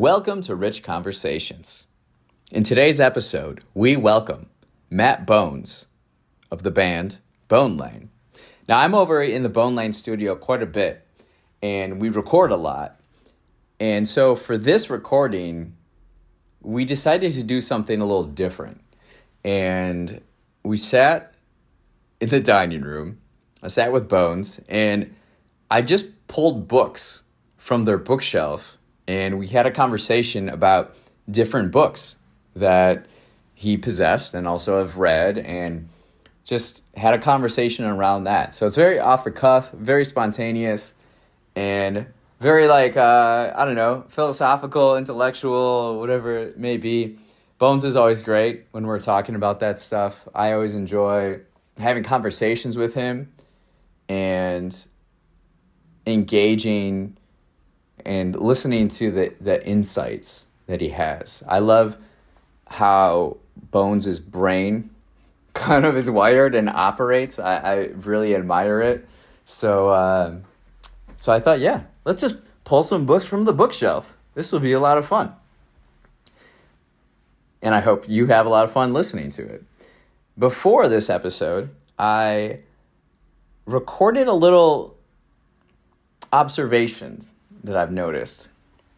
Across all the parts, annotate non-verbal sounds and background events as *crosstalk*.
Welcome to Rich Conversations. In today's episode, we welcome Matt Bones of the band Bonelang. Now, I'm over in the Bonelang studio quite a bit, and we record a lot. And so, for this recording, we decided to do something a little different. And we sat in the dining room. I sat with Bones, and I just pulled books from their bookshelf and we had a conversation about different books that he possessed and also have read and just had a conversation around that. So it's very off the cuff, very spontaneous, and very like uh, I don't know, philosophical, intellectual, whatever it may be. Bones is always great when we're talking about that stuff. I always enjoy having conversations with him and engaging and listening to the, the insights that he has. I love how Bones' brain *laughs* kind of is wired and operates. I, I really admire it. So, uh, so I thought, yeah, let's just pull some books from the bookshelf. This will be a lot of fun. And I hope you have a lot of fun listening to it. Before this episode, I recorded a little observation that I've noticed.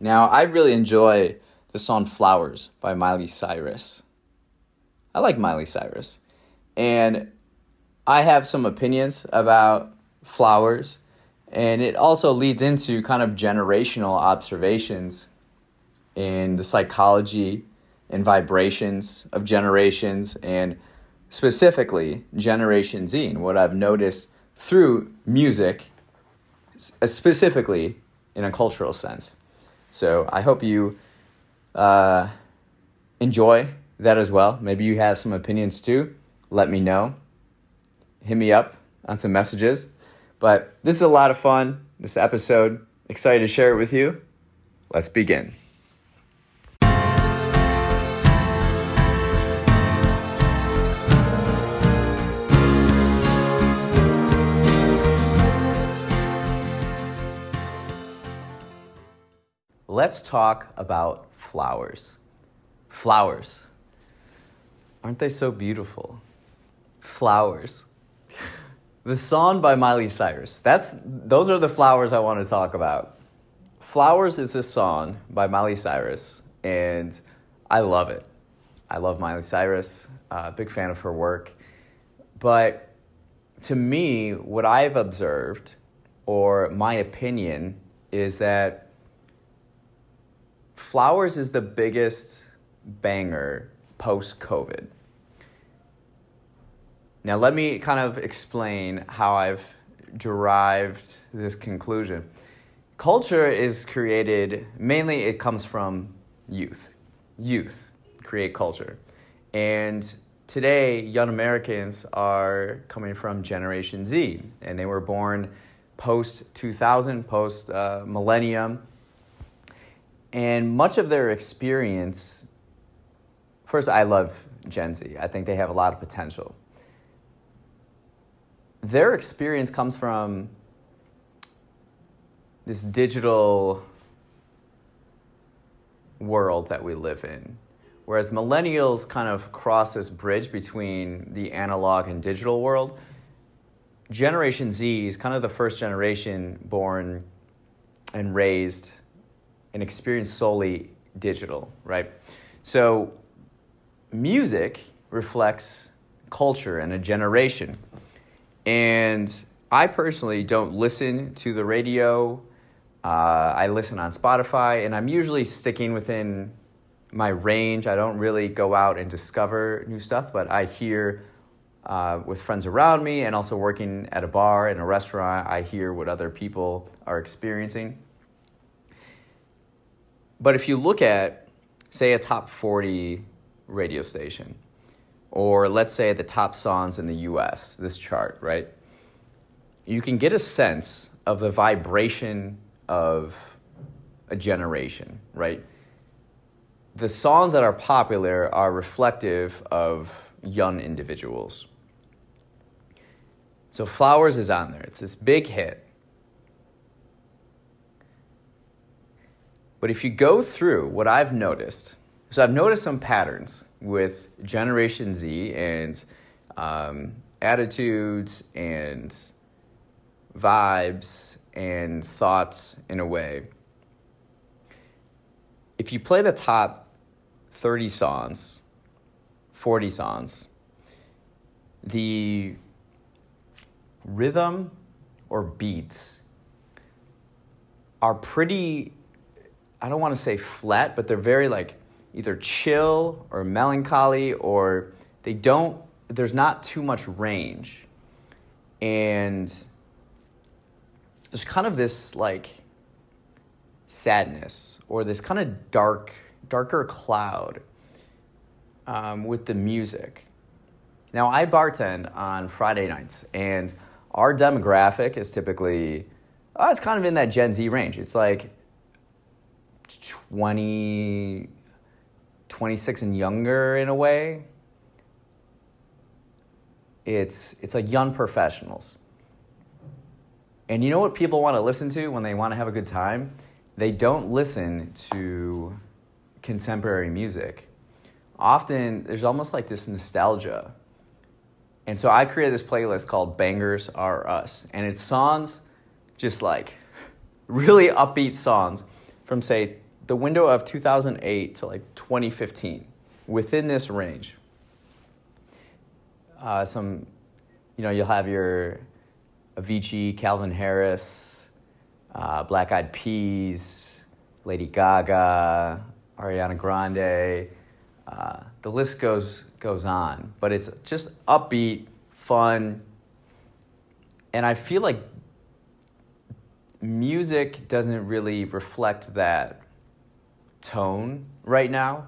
Now, I really enjoy the song Flowers by Miley Cyrus. I like Miley Cyrus. And I have some opinions about flowers. And it also leads into kind of generational observations in the psychology and vibrations of generations, and specifically Generation Z, and what I've noticed through music, specifically in a cultural sense. So I hope you uh, enjoy that as well. Maybe you have some opinions too. Let me know. Hit me up on some messages. But this is a lot of fun, this episode. Excited to share it with you. Let's begin. Let's talk about flowers. Flowers. Aren't they so beautiful? Flowers. The song by Miley Cyrus. That's those are the flowers I want to talk about. Flowers is this song by Miley Cyrus, and I love it. I love Miley Cyrus. Uh, big fan of her work. But to me, what I've observed, or my opinion, is that Flowers is the biggest banger post COVID. Now, let me kind of explain how I've derived this conclusion. Culture is created, mainly, it comes from youth. Youth create culture. And today, young Americans are coming from Generation Z, and they were born post 2000, post uh, millennium and much of their experience, first, I love Gen Z. I think they have a lot of potential. Their experience comes from this digital world that we live in. Whereas millennials kind of cross this bridge between the analog and digital world, Generation Z is kind of the first generation born and raised and experience solely digital, right? So, music reflects culture and a generation. And I personally don't listen to the radio. Uh, I listen on Spotify, and I'm usually sticking within my range. I don't really go out and discover new stuff, but I hear uh, with friends around me and also working at a bar and a restaurant, I hear what other people are experiencing. But if you look at, say, a top 40 radio station, or let's say the top songs in the US, this chart, right? You can get a sense of the vibration of a generation, right? The songs that are popular are reflective of young individuals. So Flowers is on there. It's this big hit. But if you go through what I've noticed, so I've noticed some patterns with Generation Z and um, attitudes and vibes and thoughts in a way. If you play the top 30 songs, 40 songs, the rhythm or beats are pretty, I don't want to say flat, but they're very like either chill or melancholy or they don't, there's not too much range. And there's kind of this like sadness or this kind of dark, darker cloud um, with the music. Now, I bartend on Friday nights, and our demographic is typically, uh, it's kind of in that Gen Z range. It's like 20, 26 and younger in a way. It's, it's like young professionals. And you know what people want to listen to when they want to have a good time? They don't listen to contemporary music. Often there's almost like this nostalgia. And so I created this playlist called Bangers Are Us. And it's songs just like really upbeat songs from, say, the window of 2008 to like 2015, within this range. Uh, some, you know, you'll have your Avicii, Calvin Harris, uh, Black Eyed Peas, Lady Gaga, Ariana Grande. Uh, the list goes goes on, but it's just upbeat, fun, and I feel like music doesn't really reflect that tone right now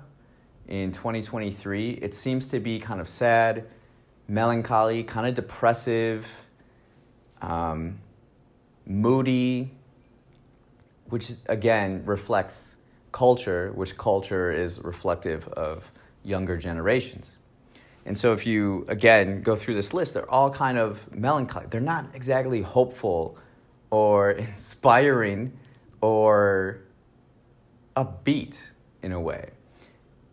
in 2023. It seems to be kind of sad, melancholy, kind of depressive um, moody, which again reflects culture, which culture is reflective of younger generations. And so, if you again go through this list, they're all kind of melancholy. They're not exactly hopeful or *laughs* inspiring or upbeat in a way.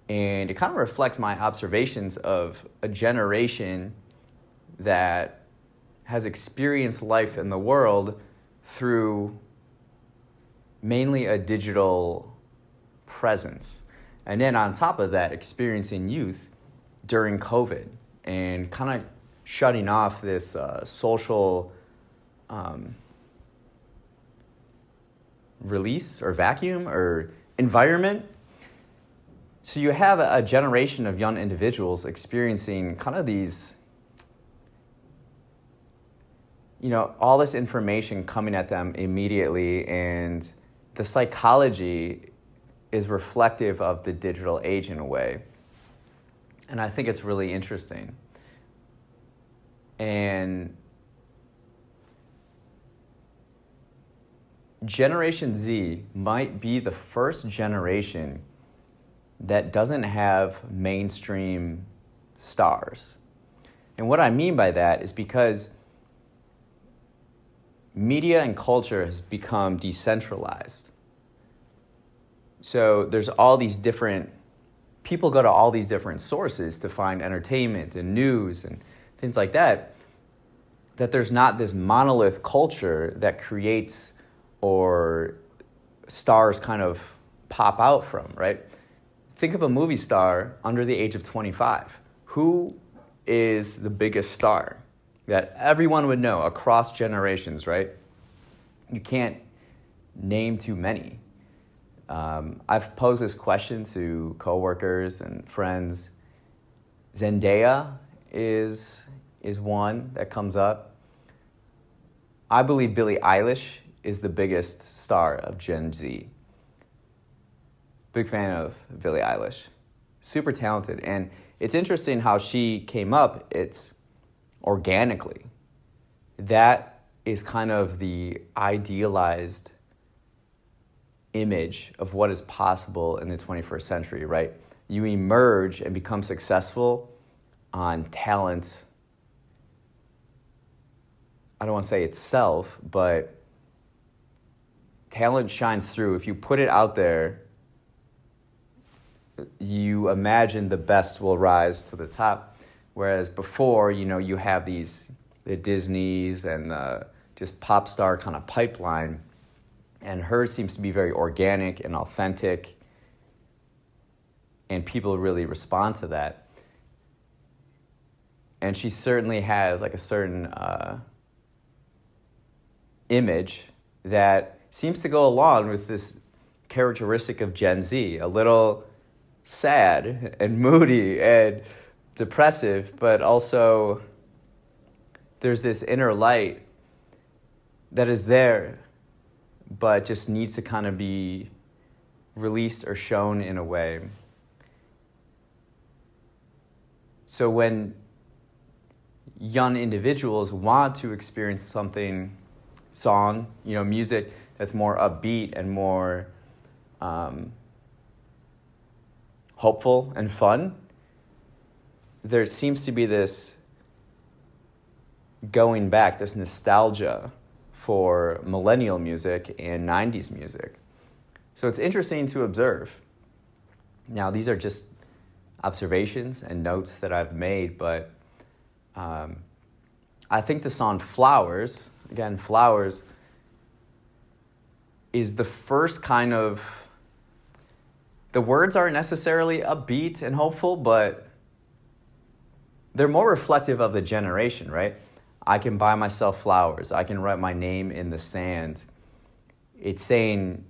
And it kind of reflects my observations of a generation that has experienced life in the world through mainly a digital presence. And then on top of that, experiencing youth during COVID and kind of shutting off this uh, social um, release or vacuum or environment. So you have a generation of young individuals experiencing kind of these you know, all this information coming at them immediately, and the psychology is reflective of the digital age in a way. And I think it's really interesting. And Generation Z might be the first generation that doesn't have mainstream stars. And what I mean by that is because media and culture has become decentralized. So there's all these different people go to all these different sources to find entertainment and news and things like that. That there's not this monolith culture that creates or stars kind of pop out from, right? Think of a movie star under the age of 25. Who is the biggest star? that everyone would know across generations, right? You can't name too many. Um, I've posed this question to coworkers and friends. Zendaya is is one that comes up. I believe Billie Eilish is the biggest star of Gen Z. Big fan of Billie Eilish. Super talented. And it's interesting how she came up. It's organically. That is kind of the idealized image of what is possible in the 21st century, right? You emerge and become successful on talent. I don't want to say itself, but talent shines through. If you put it out there, you imagine the best will rise to the top. Whereas before, you know, you have these the Disneys and the just pop star kind of pipeline, and hers seems to be very organic and authentic, and people really respond to that. And she certainly has like a certain uh, image that seems to go along with this characteristic of Gen Z, a little sad and moody and depressive, but also there's this inner light that is there, but just needs to kind of be released or shown in a way. So when young individuals want to experience something, song, you know, music that's more upbeat and more um, hopeful and fun, there seems to be this going back, this nostalgia for millennial music and 90s music. So it's interesting to observe. Now, these are just observations and notes that I've made, but um, I think the song Flowers, again, Flowers, is the first kind of. The words aren't necessarily upbeat and hopeful, but they're more reflective of the generation, right? I can buy myself flowers. I can write my name in the sand. It's saying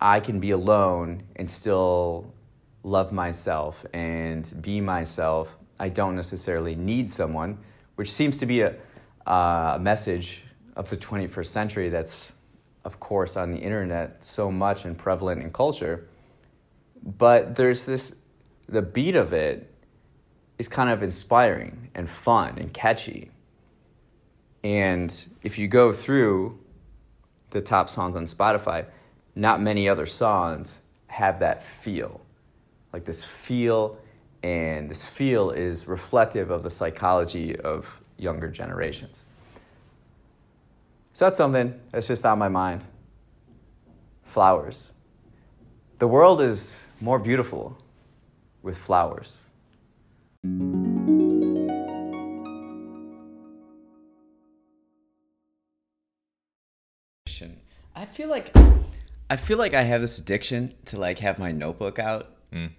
I can be alone and still love myself and be myself. I don't necessarily need someone, which seems to be a, a message of the 21st century that's, of course, on the internet so much and prevalent in culture. But there's this, the beat of it is kind of inspiring and fun and catchy. And if you go through the top songs on Spotify, not many other songs have that feel. Like this feel, and this feel is reflective of the psychology of younger generations. So that's something that's just on my mind. Flowers. The world is more beautiful with flowers. I feel like I feel like I have this addiction to like have my notebook out Mm.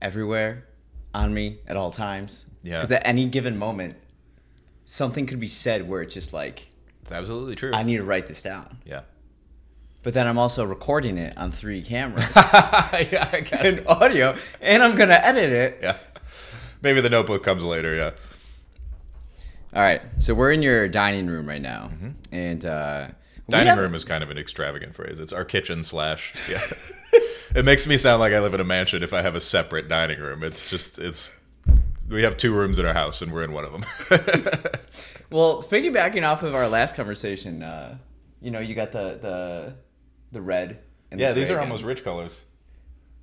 everywhere on me at all times. Yeah. Because at any given moment, something could be said where it's just like It's absolutely true. I need to write this down. yeah. But then I'm also recording it on three cameras *laughs* yeah, I guess. and audio, and I'm gonna edit it. Yeah. Maybe the notebook comes later. Yeah. All right, so we're in your dining room right now, and uh, Mm-hmm. Dining have- room is kind of an extravagant phrase. It's our kitchen slash. Yeah. it makes me sound like I live in a mansion if I have a separate dining room. It's just it's. We have two rooms in our house and we're in one of them. *laughs* Well, piggybacking off of our last conversation, uh, you know, you got the the the red. And yeah, the these are almost rich colors.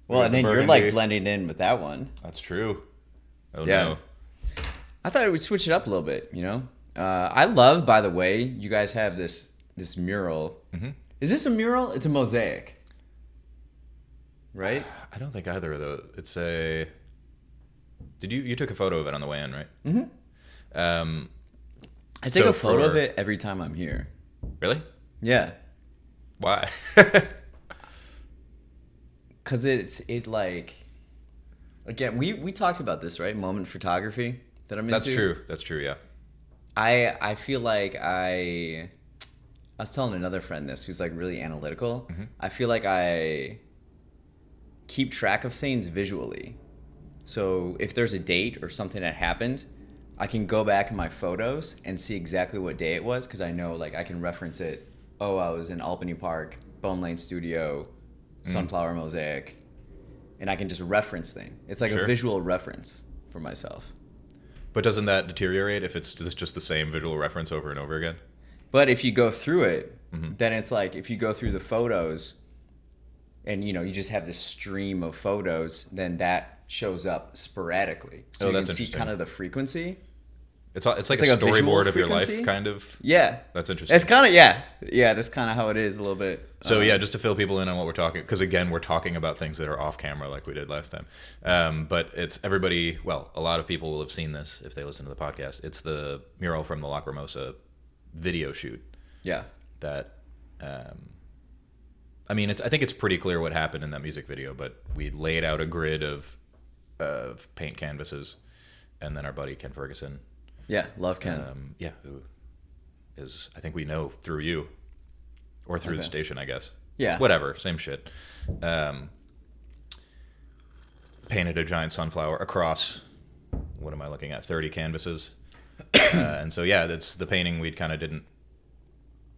Well, and the then you're like blending in with that one. That's true. Oh Yeah. no. I thought it would switch it up a little bit. You know, uh, I love, by the way, you guys have this this mural. Mm-hmm. Is this a mural? It's a mosaic, right? *sighs* I don't think either of those. It's a. Did you you took a photo of it on the way in, right? Mm-hmm. Um, I take So a photo of it every time I'm here. really? Yeah, Why? *laughs* cause it's it like. Again, we we talked about this, right? Moment photography that I'm into. That's true. That's true. Yeah. I I feel like I I was telling another friend this who's like really analytical. Mm-hmm. I feel like I keep track of things visually. So if there's a date or something that happened, I can go back in my photos and see exactly what day it was because I know like I can reference it. Oh, I was in Albany Park, Bonelang Studio, Sunflower Mosaic, and I can just reference thing. It's like a visual reference for myself. But doesn't that deteriorate if it's just just the same visual reference over and over again? But if you go through it, Mm-hmm. then it's like if you go through the photos and you know, you just have this stream of photos, then that shows up sporadically. So Oh, you can see kind of the frequency. It's it's like It's a like a storyboard of your frequency? life, kind of. Yeah, That's interesting. it's kind of yeah, yeah. That's kind of how it is a little bit. So Um, yeah, just to fill people in on what we're talking, because again, we're talking about things that are off camera, like we did last time. Um, but it's everybody. Well, a lot of people will have seen this if they listen to the podcast. It's the mural from the Lacrimosa video shoot yeah, that. Um, I mean, it's. I think it's pretty clear what happened in that music video, but we laid out a grid of of paint canvases, and then our buddy Ken Ferguson, yeah. Love Ken. um, yeah, who is I think we know through you, or through the station, I guess yeah, whatever, same shit. Um, painted a giant sunflower across. What am I looking at? Thirty canvases, *coughs* uh, and so yeah, that's the painting. We kind of didn't.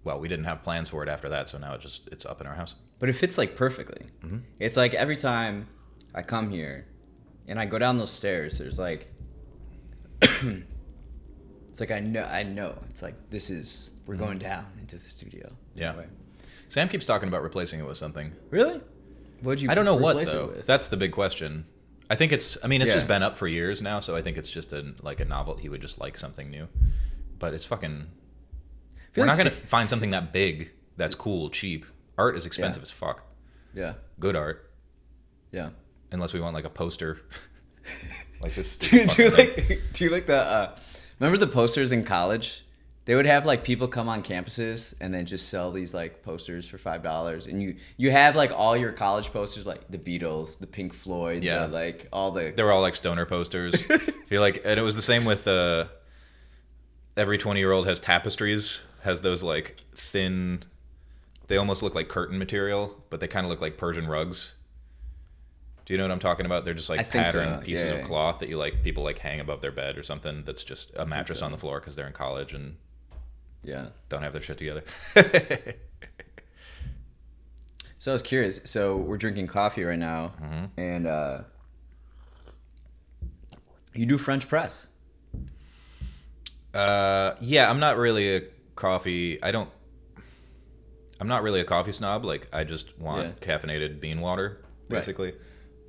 Well, we didn't have plans for it after that, so now it just it's up in our house. but it fits like perfectly. Mm-hmm. It's like every time I come here and I go down those stairs, there's like, *coughs* it's like I know, I know. It's like this is we're going down into the studio. Mm-hmm. Yeah. Anyway. Sam keeps talking about replacing it with something. Really? What'd you? I don't know what though. That's the big question. I think it's. I mean, it's Yeah. just been up for years now, so I think it's just a like a novel. He would just like something new, but it's fucking. We're like not gonna find something that big, that's cool, cheap. Art is expensive as fuck. Yeah, Good art, yeah. unless we want like a poster, *laughs* like this. *laughs* do, *laughs* do you like do you like the uh remember the posters in college they would have like people come on campuses and then just sell these like posters for five dollars and you you have like all your college posters like the beatles the pink floyd Yeah. the, like all the They were all like stoner posters. *laughs* I feel like, and it was the same with uh, every twenty-year-old has tapestries. Has those like thin, they almost look like curtain material, but they kind of look like Persian rugs. Do you know what I'm talking about? They're just like think so, pieces yeah. of cloth that you like people like hang above their bed or something. That's just a mattress so. on the floor because they're in college and yeah don't have their shit together. *laughs* so i was curious so we're drinking coffee right now Mm-hmm. and uh you do french press Uh, yeah, I'm not really a coffee. I don't. I'm not really a coffee snob. Like I just want Yeah. caffeinated bean water, Right.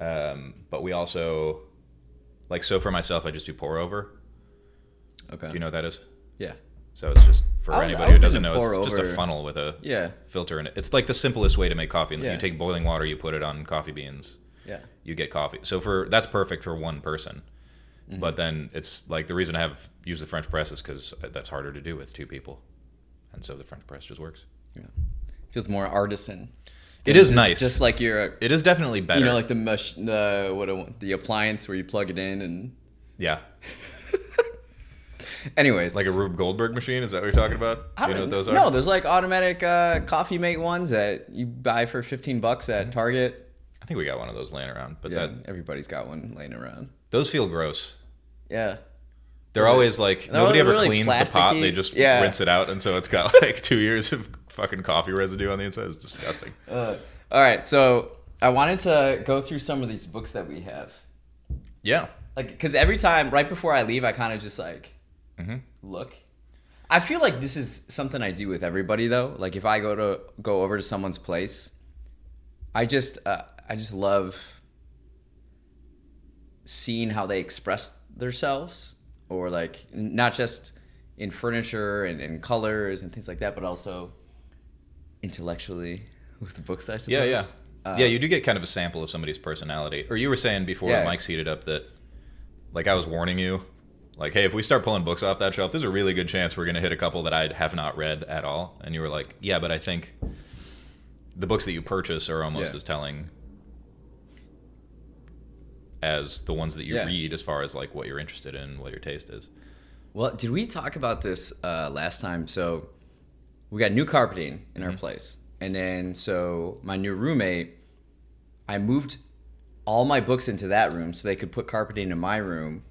Um, but we also, like, so for myself, I just do pour over. okay Do you know what that is? yeah So it's just for was- anybody who doesn't know, it's just a funnel with a yeah filter in it. It's like the simplest way to make coffee. Yeah. You take boiling water, you put it on coffee beans, yeah you get coffee. So for that's perfect for one person. Mm-hmm. But then it's like the reason I have used the French press is because that's harder to do with two people, and so the French press just works. Yeah, feels more artisan It is Just- nice. just like your It is definitely better. You know, like the mesh, the what the appliance where you plug it in, and yeah, *laughs* anyways, like a Rube Goldberg machine. Is that what you're talking about? Do you know what those are? No, there's like automatic uh, coffee mate ones that you buy for fifteen bucks Mm-hmm. at Target. I think we got one of those laying around, but Yeah, that everybody's got one laying around. those feel gross. Yeah, They're always like They're nobody ever really cleans the pot. plasticky. They just Yeah. rinse it out, and so it's got *laughs* like two years of fucking coffee residue on the inside. It's disgusting. Uh, all right, so I wanted to go through some of these books that we have, Yeah. like because every time right before I leave, I kind of just like Mhm. look. I feel like this is something I do with everybody though. Like if I go to go over to someone's place, I just uh, I just love seeing how they express themselves or like not just in furniture and, and colors and things like that, but also intellectually *laughs* with the books. I suppose. Yeah, yeah. Uh, yeah, you do get kind of a sample of somebody's personality. Or you were saying before Yeah. Mike's heated up that, like, I was warning you, like, hey, if we start pulling books off that shelf, there's a really good chance we're going to hit a couple that I have not read at all. And you were like, yeah, but I think the books that you purchase are almost Yeah. as telling as the ones that you Yeah. read as far as, like, what you're interested in, what your taste is. Well, did we talk about this uh, last time? So we got new carpeting in Mm-hmm. our place, and then so my new roommate, I moved all my books into that room so they could put carpeting in my room,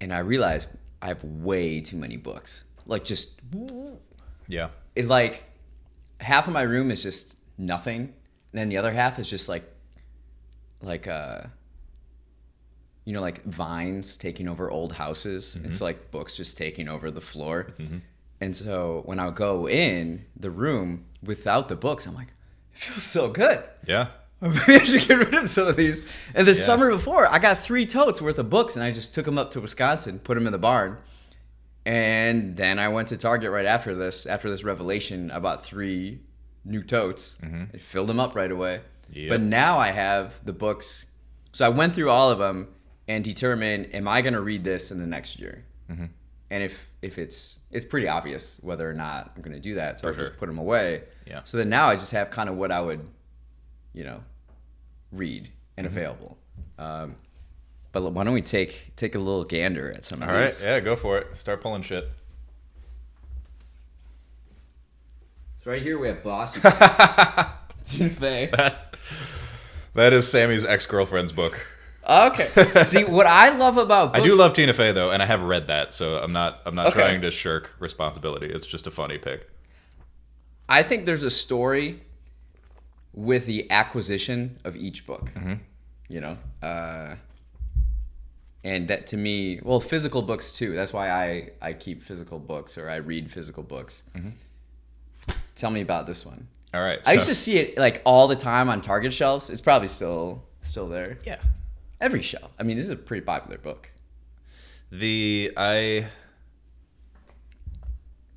and I realized I have way too many books. Like just Yeah. it like half of my room is just nothing, and then the other half is just like like uh you know like vines taking over old houses. It's mm-hmm. like books just taking over the floor. Mm-hmm. And so when I go in the room without the books, I'm like, it feels so good. Yeah. Maybe I should get rid of some of these. And the Yeah. summer before, I got three totes worth of books, and I just took them up to Wisconsin, put them in the barn, And then I went to Target right after this. After this revelation, I bought three new totes. Mm-hmm. I filled them up right away. Yep. But now I have the books. So I went through all of them and determine am I going to read this in the next year? And if if it's it's pretty obvious whether or not I'm going to do that, so I sure. just put them away. Yeah. So then now I just have kind of what I would, you know, read and Mm-hmm. available. Um, but why don't we take take a little gander at some of All right, these? yeah, go for it. Start pulling shit. So right here we have Bossy *laughs* Tina Fey. That, that is Sammy's ex girlfriend's book. Okay. See *laughs* what I love about I do love Tina Fey though, and I have read that, so I'm not I'm not Okay. trying to shirk responsibility. It's just a funny pick. I think there's a story with the acquisition of each book. Mm-hmm. You know, uh, and that to me, well, physical books too. That's why I I keep physical books or I read physical books. Mm-hmm. Tell me about this one. All right. I used to see it like all the time on Target shelves. It's probably still still there. yeah. Every show. I mean, this is a pretty popular book. The I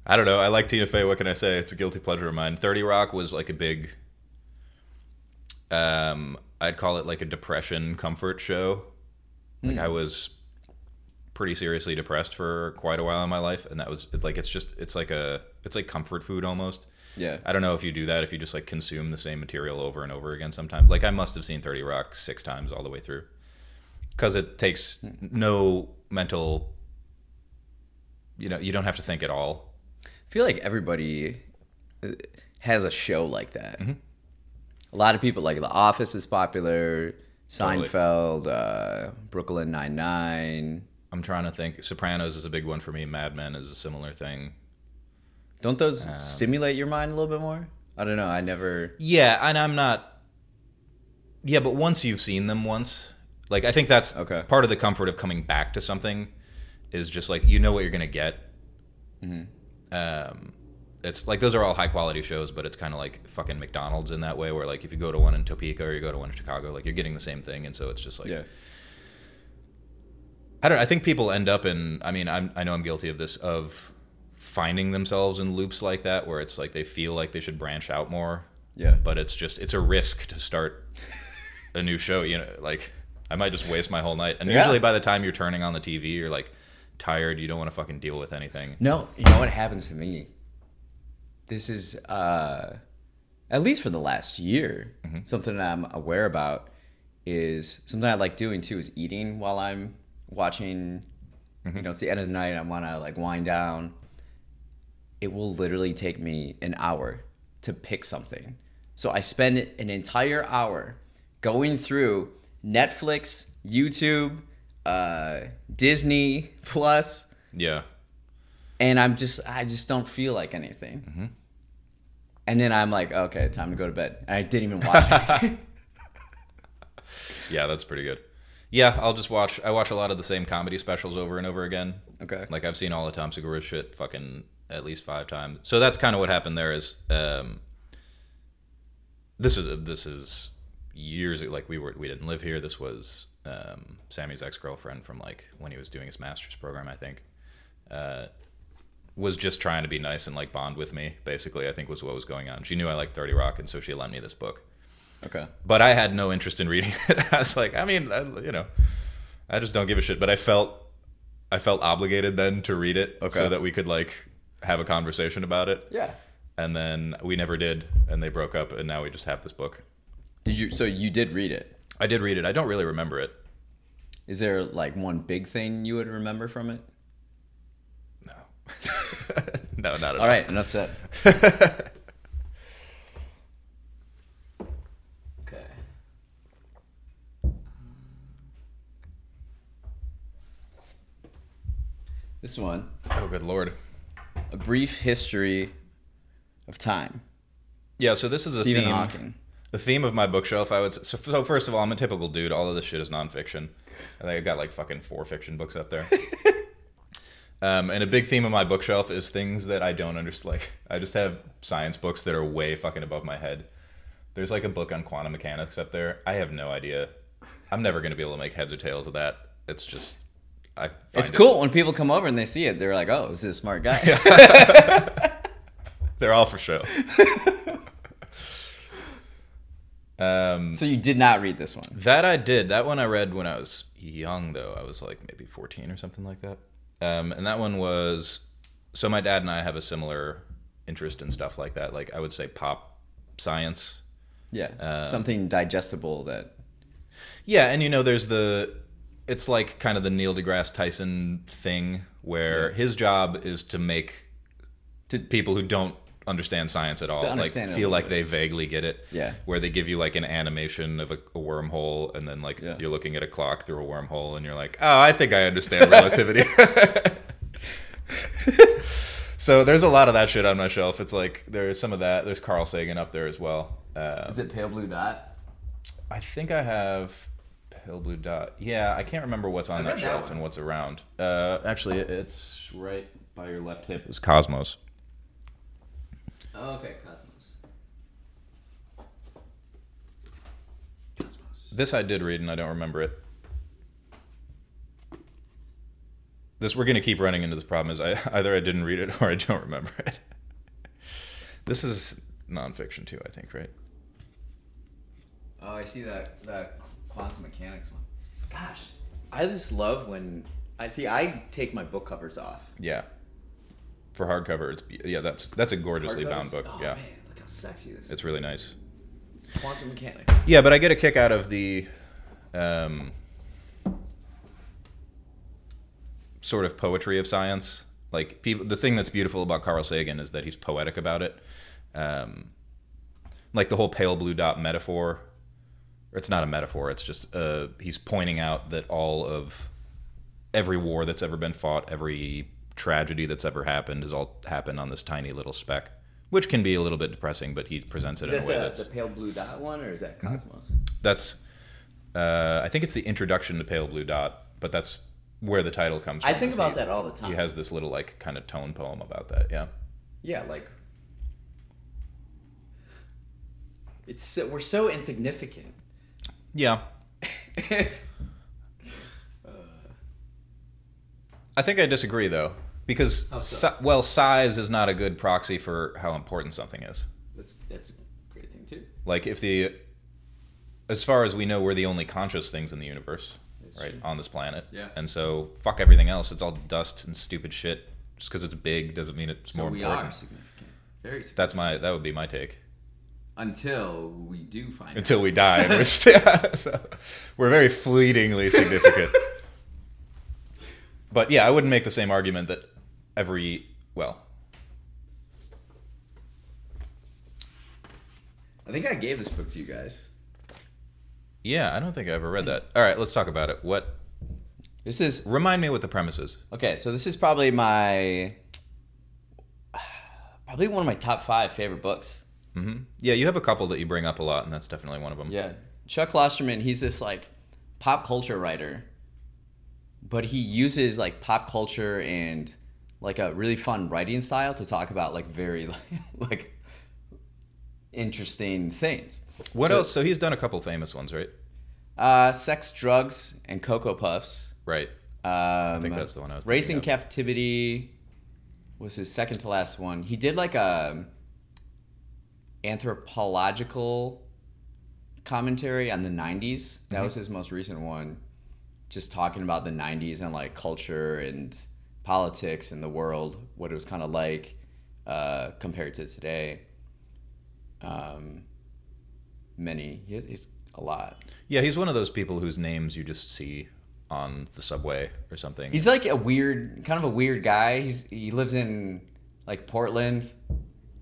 I don't know. I like Tina Fey. What can I say? It's a guilty pleasure of mine. Thirty Rock was like a big. Um, I'd call it like a depression comfort show. Like I was pretty seriously depressed for quite a while in my life, and that was like it's just it's like a it's like comfort food almost. Yeah. I don't know if you do that if you just like consume the same material over and over again sometimes. Like I must have seen 30 Rock 6 times all the way through. Cuz it takes no mental you know, you don't have to think at all. I feel like everybody uh, has a show like that. Mm-hmm. A lot of people like The Office is popular, Totally. Seinfeld, uh, Brooklyn Nine Nine. I'm trying to think. Sopranos is a big one for me. Mad Men is a similar thing. Don't those Um, stimulate your mind a little bit more? I don't know. I never. Yeah, and I'm not Yeah, but once you've seen them once, like I think that's Okay. part of the comfort of coming back to something is just like you know what you're going to get. Um it's like those are all high quality shows, but it's kind of like fucking McDonald's in that way where like if you go to one in Topeka or you go to one in Chicago, like you're getting the same thing and so it's just like Yeah. I don't. I think people end up in. I mean, I'm. I know I'm guilty of this. Of finding themselves in loops like that, where it's like they feel like they should branch out more, Yeah. but it's just it's a risk to start a new show. You know, like I might just waste my whole night. And Yeah. usually by the time you're turning on the TV, you're like tired. You don't want to fucking deal with anything. No, you know what happens to me? This is, uh, at least for the last year, Mm-hmm. something that I'm aware about is something I like doing too is eating while I'm watching. Mm-hmm. You know, it's the end of the night. I want to like wind down. It will literally take me an hour to pick something. So I spend an entire hour going through Netflix, YouTube, uh, Disney Plus, Yeah. and I'm just I just don't feel like anything. Mm-hmm. And then I'm like, okay, time to go to bed. And I didn't even watch anything. *laughs* *laughs* Yeah, that's pretty good. Yeah, I'll just watch. I watch a lot of the same comedy specials over and over again. okay. Like I've seen all the Tom Segura shit fucking at least five times. So that's kind of what happened there. Is um, this is this is years like we were we didn't live here. This was um, Sammy's ex girlfriend from like when he was doing his master's program. I think uh, was just trying to be nice and like bond with me. Basically, I think was what was going on. She knew I liked Thirty Rock, and so she lent me this book. Okay. But I had no interest in reading it. *laughs* I was like, I mean, I, you know, I just don't give a shit. But I felt, I felt obligated then to read it Okay. so that we could like have a conversation about it. Yeah. And then we never did, and they broke up, and now we just have this book. Did you so you did read it? I did read it. I don't really remember it. Is there like one big thing you would remember from it? No, *laughs* no, not at all. All right, enough said. *laughs* Okay. This one, oh, good lord. a brief history of time. Yeah. So this is a Stephen theme. Hawking. The theme of my bookshelf, I would say. So, so first of all, I'm a typical dude. All of this shit is nonfiction. I think I got like fucking four fiction books up there. *laughs* um, and a big theme of my bookshelf is things that I don't understand. Like I just have science books that are way fucking above my head. There's like a book on quantum mechanics up there. I have no idea. I'm never gonna be able to make heads or tails of that. It's just I. Find It's it- cool when people come over and they see it. They're like, "Oh, this is a smart guy." *laughs* They're all for show. *laughs* um, so you did not read this one. that I did. That one I read when I was young, though. I was like maybe 14 or something like that. Um, and that one was. So my dad and I have a similar interest in stuff like that. Like I would say pop science. Yeah, Uh, something digestible that. Yeah, and you know, there's the. It's like kind of the Neil deGrasse Tyson thing where his job is to make To- people who don't understand science at all like understand it a feel like bit. they vaguely get it. Yeah. Where they give you like an animation of a, a wormhole and then like Yeah. you're looking at a clock through a wormhole and you're like, "Oh, I think I understand relativity." *laughs* *laughs* so there's a lot of that shit on my shelf. It's like there's some of that. There's Carl Sagan up there as well. Uh, Is it pale blue dot? I think I have Pale Blue Dot. Yeah, I can't remember what's on that that shelf one. and what's around. Uh, actually, it's right by your left hip. Is Cosmos. Oh, okay, Cosmos. Cosmos. This I did read and I don't remember it. This we're gonna keep running into this problem. Is I *laughs* either I didn't read it or I don't remember it. This is nonfiction too, I think, right? Oh, I see that that quantum mechanics one. Gosh, I just love when I see. I take my book covers off. Yeah. For hardcover, it's yeah. That's that's a gorgeously bound book. Oh yeah, man, look how sexy this is. it's really nice. Quantum mechanics. Yeah, but I get a kick out of the um, sort of poetry of science. Like people, the thing that's beautiful about Carl Sagan is that he's poetic about it. Um, like the whole pale blue dot metaphor. It's not a metaphor. It's just uh, he's pointing out that all of every war that's ever been fought, every tragedy that's ever happened, has all happened on this tiny little speck, which can be a little bit depressing. But he presents it Is in a way the, that's the pale blue dot one, or is that Cosmos? that's uh, I think it's the introduction to Pale Blue Dot, but that's where the title comes from. I think about he- that all the time. He has this little like kind of tone poem about that. Yeah. Yeah, like it's so, we're so insignificant. Yeah. *laughs* I think I disagree though, because so? si- well, size is not a good proxy for how important something is. that's that's a great thing too. Like if the as far as we know, we're the only conscious things in the universe, That's right, true. on this planet. Yeah. And so fuck everything else. It's all dust and stupid shit. Just because it's big doesn't mean it's So more we important. are significant, very significant. That's my that would be my take. Until we do find Until out. we die, and we're *laughs* still *laughs* so we're very fleetingly significant. *laughs* but yeah, I wouldn't make the same argument that every well, I think I gave this book to you guys. yeah, I don't think I ever read that. All right, let's talk about it. What This is remind me what the premise is? okay. So this is probably my probably one of my top five favorite books. Mm-hmm. Yeah, you have a couple that you bring up a lot, and that's definitely one of them. Yeah, Chuck Klosterman. He's this like pop culture writer, but he uses like pop culture and like a really fun writing style to talk about like very *laughs* like interesting things. What So- else? So he's done a couple famous ones, right? Uh, sex, drugs, and cocoa puffs. Right. Um, I think that's the one I was thinking Raised in Captivity was his second to last one. He did like a anthropological commentary on the 90s. That Mhm. was his most recent one. Just talking about the 90s and like culture and politics and the world, what it was kind of like uh, compared to today. Um, many, he has, he's a lot. Yeah, he's one of those people whose names you just see on the subway or something. He's like a weird, kind of a weird guy. He's he lives in like Portland,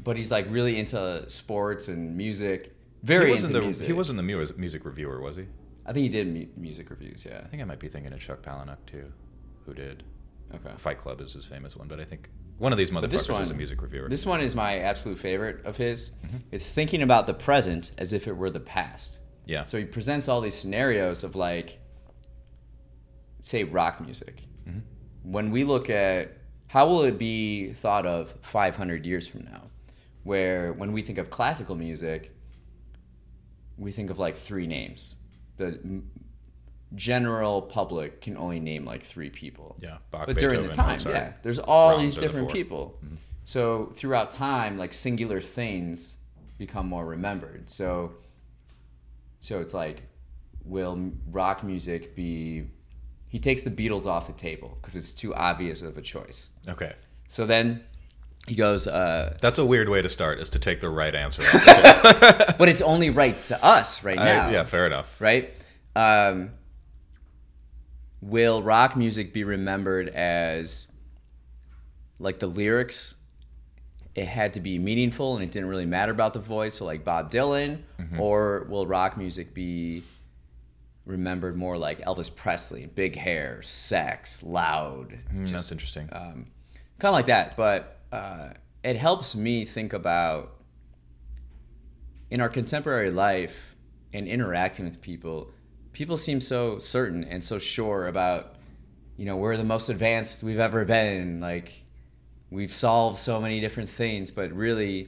but he's like really into sports and music. Very he wasn't into the music. he wasn't the mu- music reviewer, was he? I think he did mu- music reviews. Yeah. I think I might be thinking of Chuck Palahniuk too, who did Okay. Fight Club is his famous one, but I think one of these motherfuckers this is a music reviewer. This one is my absolute favorite of his. Mm-hmm. It's thinking about the present as if it were the past. yeah. So he presents all these scenarios of like, say, rock music. Mhm. When we look at how will it be thought of 500 years from now, where when we think of classical music, we think of like three names: the general public can only name like three people. Yeah, Bach, but during the time, Mozart. yeah, there's all Brahms these the different four. people. So throughout time, like singular things become more remembered. So, so it's like, will rock music be? He takes the Beatles off the table because it's too obvious of a choice. Okay. So then he goes, uh, That's a weird way to start, is to take the right answer. off. *laughs* but it's only right to us right now. I- yeah, fair enough. right? Um, will rock music be remembered as like the lyrics? It had to be meaningful and it didn't really matter about the voice, so like Bob Dylan, or will rock music be remembered more like Elvis Presley, big hair, sex, loud, Mm, that's interesting. um, kind of like that. But uh, it helps me think about in our contemporary life and interacting with people. People seem so certain and so sure about, you know, we're the most advanced we've ever been. Like, we've solved so many different things, but really,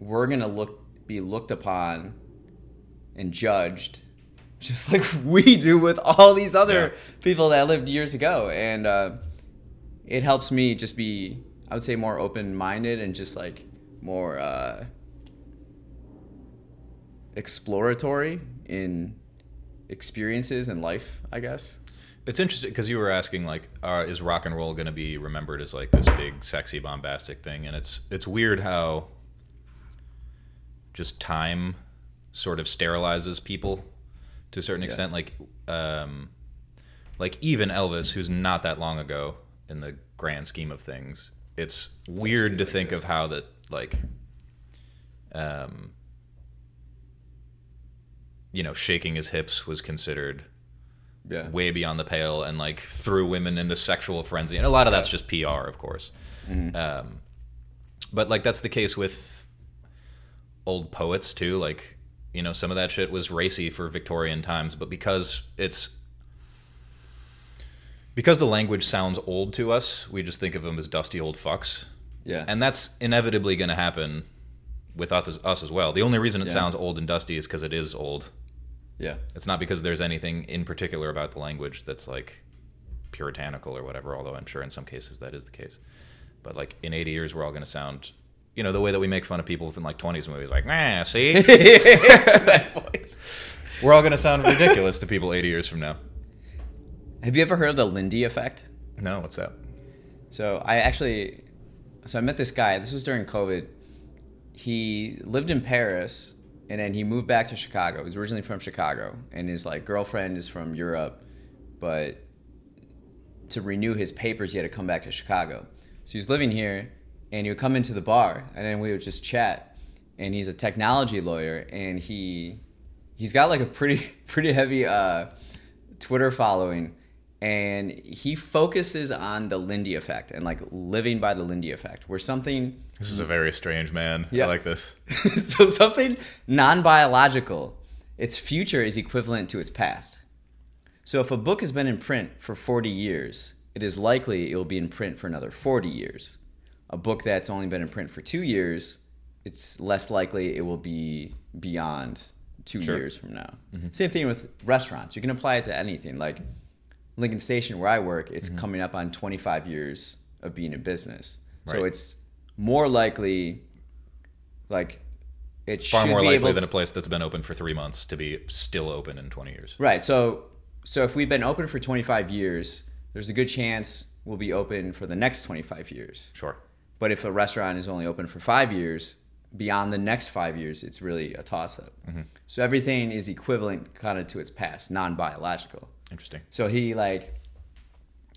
we're gonna look be looked upon and judged *laughs* just like we do with all these other Yeah. people that lived years ago and uh, it helps me just be i would say more open-minded and just like more uh, exploratory in experiences in life i guess It's interesting because you were asking like, uh, is rock and roll going to be remembered as like this big, sexy, bombastic thing? And it's it's weird how just time sort of sterilizes people to a certain Yeah. extent. Like, um, like even Elvis, who's not that long ago in the grand scheme of things, it's weird to think of how that like, um, you know, shaking his hips was considered yeah way beyond the pale and like threw women into sexual frenzy. And a lot of that's just PR, of course. Um, but like that's the case with old poets too. Like you know, some of that shit was racy for Victorian times, but because it's because the language sounds old to us, we just think of them as dusty old fucks, yeah and that's inevitably going to happen with us, us as well. The only reason it Yeah. sounds old and dusty is because it is old. Yeah It's not because there's anything in particular about the language that's like puritanical or whatever, although I'm sure in some cases that is the case. But like in 80 years, we're all going to sound, you know, the way that we make fun of people from like 20s movies, like, nah, see? *laughs* that voice we're all going to sound ridiculous to people 80 years from now. have you ever heard of the lindy effect No, what's that? So I actually, so I met this guy. This was during COVID. He lived in Paris, and then he moved back to Chicago. He's originally from Chicago, and his like girlfriend is from Europe, but to renew his papers, he had to come back to Chicago. So he was living here, and he would come into the bar, and then we would just chat. And he's a technology lawyer, and he he's got like a pretty *laughs* pretty heavy uh, Twitter following, and he focuses on the Lindy effect and like living by the Lindy effect, where something This is a very strange man. Yeah. I like this. *laughs* so something non-biological, its future is equivalent to its past. So if a book has been in print for 40 years, it is likely it will be in print for another 40 years. A book that's only been in print for 2 years, it's less likely it will be beyond 2 Sure. years from now. Mm-hmm. Same thing with restaurants. You can apply it to anything like Lincoln Station where I work, it's mm-hmm. coming up on 25 years of being in business. So it's more likely like it Far should more be likely than a place that's been open for three months to be still open in 20 years. Right. So so if we've been open for 25 years, there's a good chance we'll be open for the next 25 years. Sure. But if a restaurant is only open for 5 years, beyond the next 5 years, it's really a toss up. Mm-hmm. So everything is equivalent kind of to its past, non-biological. Interesting. So he like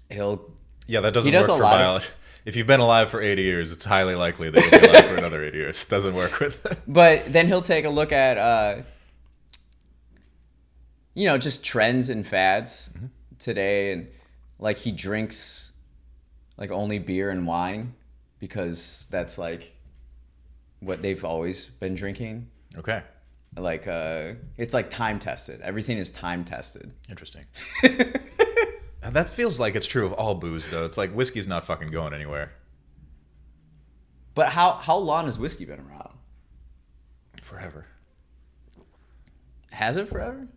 he'll Yeah, that doesn't He does work a for lot of- biology. If you've been alive for 80 years, it's highly likely that you'll be alive for another 80 years. It Doesn't work with it. But then he'll take a look at, uh, you know, just trends and fads today, and like he drinks like only beer and wine because that's like what they've always been drinking. Okay. Like, uh, it's like time tested. Everything is time tested. Interesting. *laughs* That feels like it's true of all booze, though. It's like whiskey's not fucking going anywhere But how how long has whiskey been around? forever. Has it forever?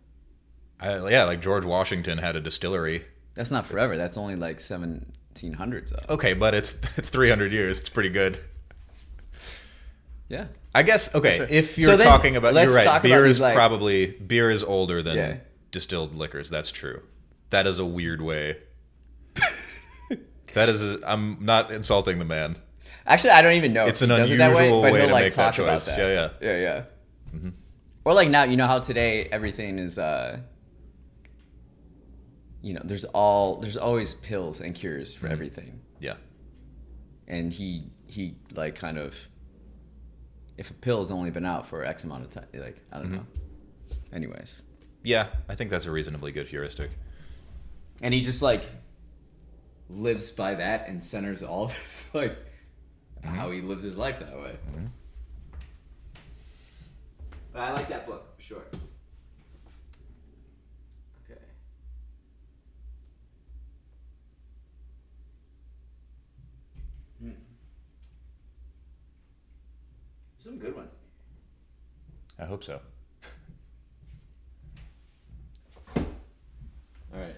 I, yeah, like George Washington had a distillery. That's not forever. That's only like 1700s. Okay, but it's *laughs* it's 300 years. It's pretty good. Yeah. I guess okay. Fair. If you're So talking about, you're right. Beer these, is like- probably beer is older than Yeah. distilled liquors. That's true. That is a weird way. that is. A, I'm not insulting the man. Actually, I don't even know. It's an that way, unusual but way he'll to like make that talk about choice. that. Yeah, yeah, yeah. yeah. Mm-hmm. Or like now, you know how today everything is, uh you know, there's all there's always pills and cures for everything, Yeah. and he he like kind of if a pill has only been out for X amount of time, like I don't know. Anyways, Yeah, I think that's a reasonably good heuristic. And he just like lives by that and centers all of his *laughs* like how he lives his life that way. But I like that book, for sure. Okay. Hmm. Some good ones. I hope so. *laughs* All right.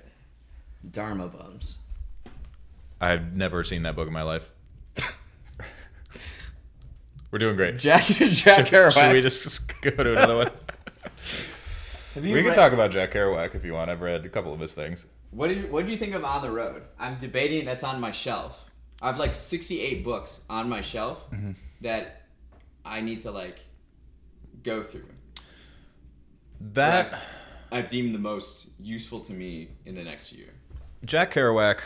Dharma bums. I've never seen that book in my life. We're doing great. Jack Jack Should, Kerouac. should we just go to another one? Have you we can talk about Jack Kerouac if you want. I've read a couple of his things. What did you, what did you think of On the Road? I'm debating. That's on my shelf. I have like 68 books on my shelf mm-hmm. that I need to like go through. That I've deemed the most useful to me in the next year. Jack Kerouac.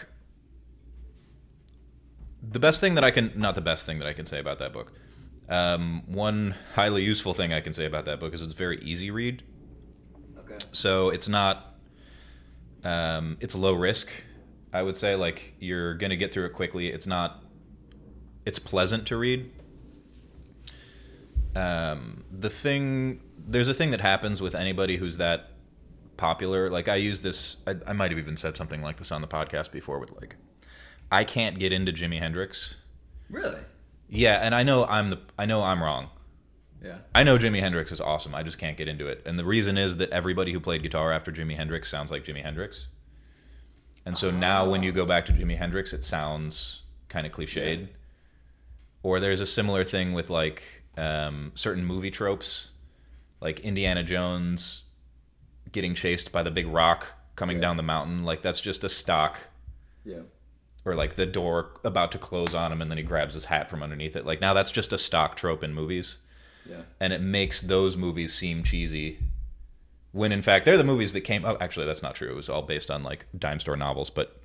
The best thing that I can, not the best thing that I can say about that book. Um, one highly useful thing I can say about that book is it's very easy read. Okay. So it's not, um, it's low risk. I would say like you're gonna get through it quickly. It's not, it's pleasant to read. Um, the thing, there's a thing that happens with anybody who's that popular. Like I use this, I, I might have even said something like this on the podcast before. With like, I can't get into Jimi Hendrix. Really? Yeah, and I know I'm the, I know I'm wrong. Yeah. I know Jimi Hendrix is awesome. I just can't get into it. And the reason is that everybody who played guitar after Jimi Hendrix sounds like Jimi Hendrix. And so now when you go back to Jimi Hendrix, it sounds kind of cliched. Yeah. Or there's a similar thing with like um, certain movie tropes, like Indiana Jones getting chased by the big rock coming Yeah. down the mountain. Like that's just a stock Yeah. or like the door about to close on him and then he grabs his hat from underneath it. Like now that's just a stock trope in movies Yeah. and it makes those movies seem cheesy when in fact they're the movies that came up actually that's not true it was all based on like dime store novels but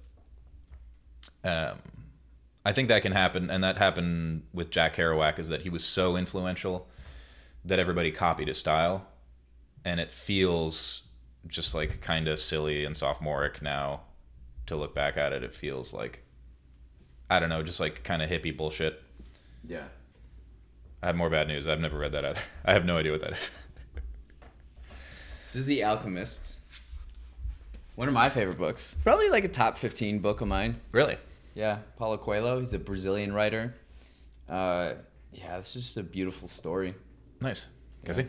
um i think that can happen and that happened with jack kerouac is that he was so influential that everybody copied his style and it feels just like kind of silly and sophomoric now to look back at it it feels like i don't know just like kind of hippie bullshit Yeah. I have more bad news. I've never read that either. *laughs* I have no idea what that is. *laughs* This is The Alchemist. One of my favorite books. Probably like a top 15 book of mine. really? Yeah, Paulo Coelho. He's a Brazilian writer. Uh, yeah, this is just a beautiful story. Nice. Yeah.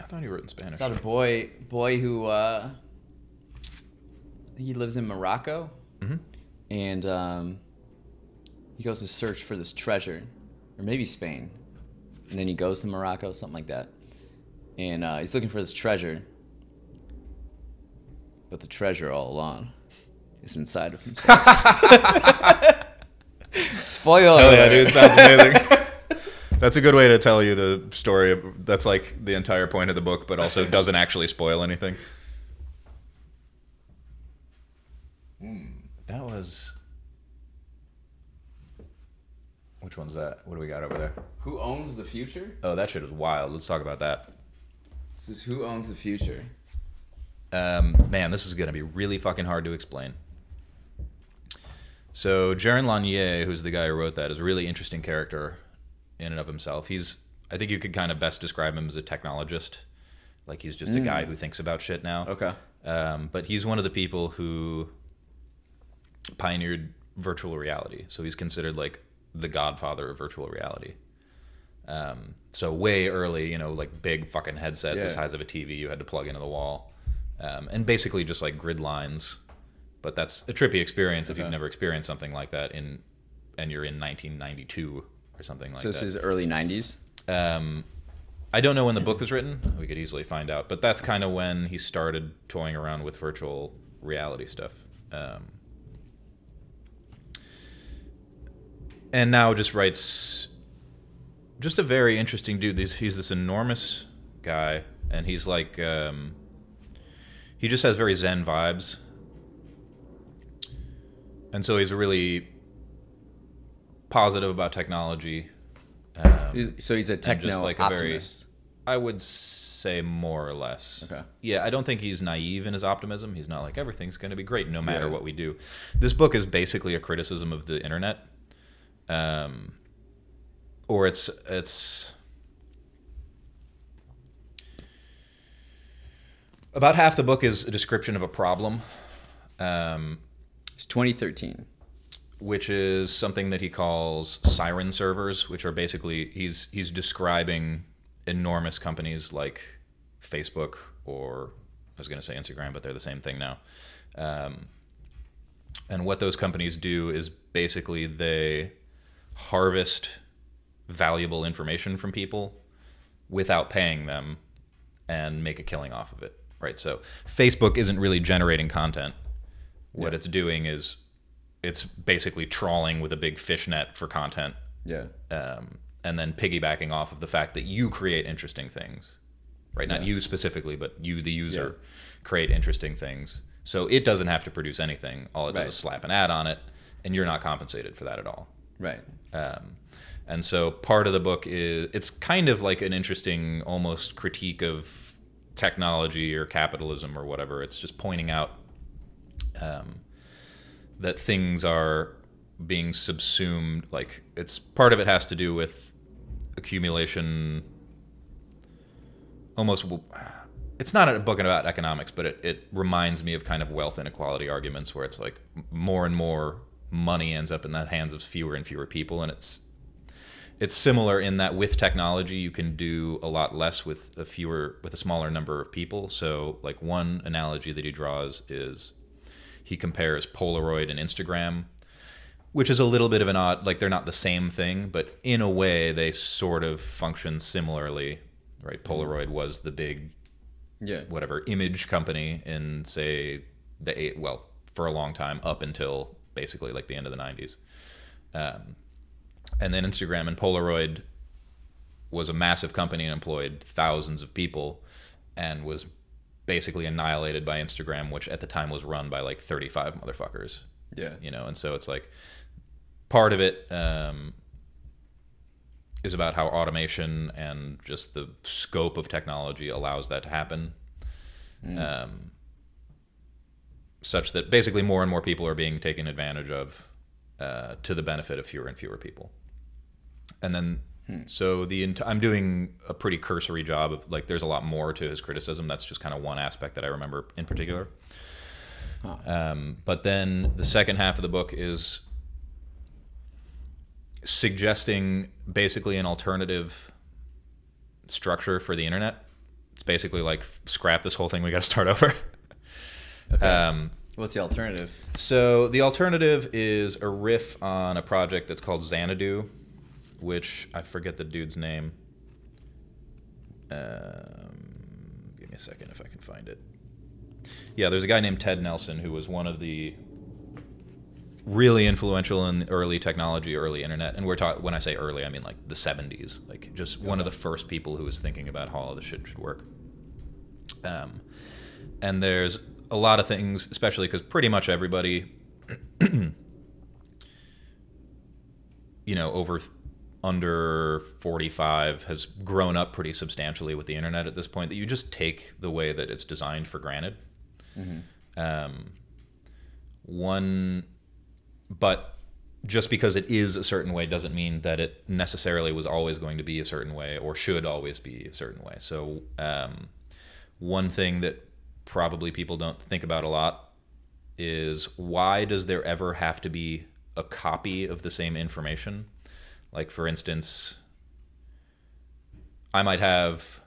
I thought he wrote in Spanish. It's about a boy boy who uh, he lives in Morocco, Mhm. and um, he goes to search for this treasure, or maybe Spain, and then he goes to Morocco, something like that, and uh, he's looking for this treasure, but the treasure all along is inside of himself. *laughs* Spoiler! Hell yeah, dude! Sounds amazing. *laughs* That's a good way to tell you the story. of- That's like the entire point of the book, but also doesn't actually spoil anything. That was. Which one's that? What do we got over there? Who owns the future? Oh, that shit is wild. Let's talk about that. This is who owns the future. Um, man, this is going to be really fucking hard to explain. So, Jaron Lanier, who's the guy who wrote that, is a really interesting character in and of himself. He's, I think you could kind of best describe him as a technologist. Like, he's just a guy who thinks about shit now. Okay. Um, but he's one of the people who pioneered virtual reality. So, he's considered like the godfather of virtual reality. Um, so way early, you know, like big fucking headset Yeah. the size of a TV you had to plug into the wall, um, and basically just like grid lines. But that's a trippy experience if you've never experienced something like that in, and you're in 1992 or something like that. So this is early '90s. Um, I don't know when the book was written. We could easily find out, but that's kind of when he started toying around with virtual reality stuff. Um, and now just writes just a very interesting dude. He's, he's this enormous guy, and he's like um, he just has very zen vibes, and so he's really positive about technology. Um, He's- so he's a techno just like a very optimist. I would say more or less. Okay. Yeah, I don't think he's naive in his optimism. He's not like everything's going to be great no matter Yeah. what we do. This book is basically a criticism of the internet. Um or it's it's about half the book is a description of a problem. Um It's 2013. Which is something that he calls siren servers, which are basically he's he's describing enormous companies like Facebook or I was going to say Instagram, but they're the same thing now. Um, and what those companies do is basically they harvest valuable information from people without paying them and make a killing off of it, right? So Facebook isn't really generating content. What Yeah. it's doing is it's basically trawling with a big fish net for content Yeah. um, and then piggybacking off of the fact that you create interesting things right not Yeah. you specifically but you the user Yeah. create interesting things so it doesn't have to produce anything all it Right. does is slap an ad on it and you're not compensated for that at all Right. um, and so part of the book is it's kind of like an interesting almost critique of technology or capitalism or whatever it's just pointing out um, that things are being subsumed like it's part of it has to do with accumulation. Almost it's not a book about economics but it, it reminds me of kind of wealth inequality arguments where it's like more and more money ends up in the hands of fewer and fewer people. And it's it's similar in that with technology you can do a lot less with a fewer with a smaller number of people. So like one analogy that he draws is he compares polaroid and instagram which is a little bit of an odd like they're not the same thing but in a way they sort of function similarly right polaroid was the big Yeah. whatever image company in say the eight well for a long time up until basically like the end of the 90s um, and then instagram and polaroid was a massive company and employed thousands of people and was basically annihilated by instagram which at the time was run by like 35 motherfuckers. Yeah. you know and so it's like part of it um, is about how automation and just the scope of technology allows that to happen. Um, such that basically more and more people are being taken advantage of uh, to the benefit of fewer and fewer people. And then so the ent- i'm doing a pretty cursory job of like there's a lot more to his criticism that's just kind of one aspect that i remember in particular um, but then the second half of the book is suggesting basically an alternative structure for the internet. It's basically like scrap this whole thing. We got to start *laughs* over. Okay. Um, What's the alternative? so the alternative is a riff on a project that's called Xanadu, which I forget the dude's name. Um, give me a second if I can find it. Yeah, there's a guy named Ted Nelson who was one of the really influential in the early technology, early internet. And we're talking when I say early, I mean like the 70s, like just one of the first people who was thinking about how all this shit should work. Um, and there's a lot of things, especially because pretty much everybody, *clears throat* you know, over under 45 has grown up pretty substantially with the internet at this point that you just take the way that it's designed for granted. Um, one, but just because it is a certain way doesn't mean that it necessarily was always going to be a certain way or should always be a certain way. So, um, one thing that probably people don't think about a lot is why does there ever have to be a copy of the same information? Like, for instance, I might have.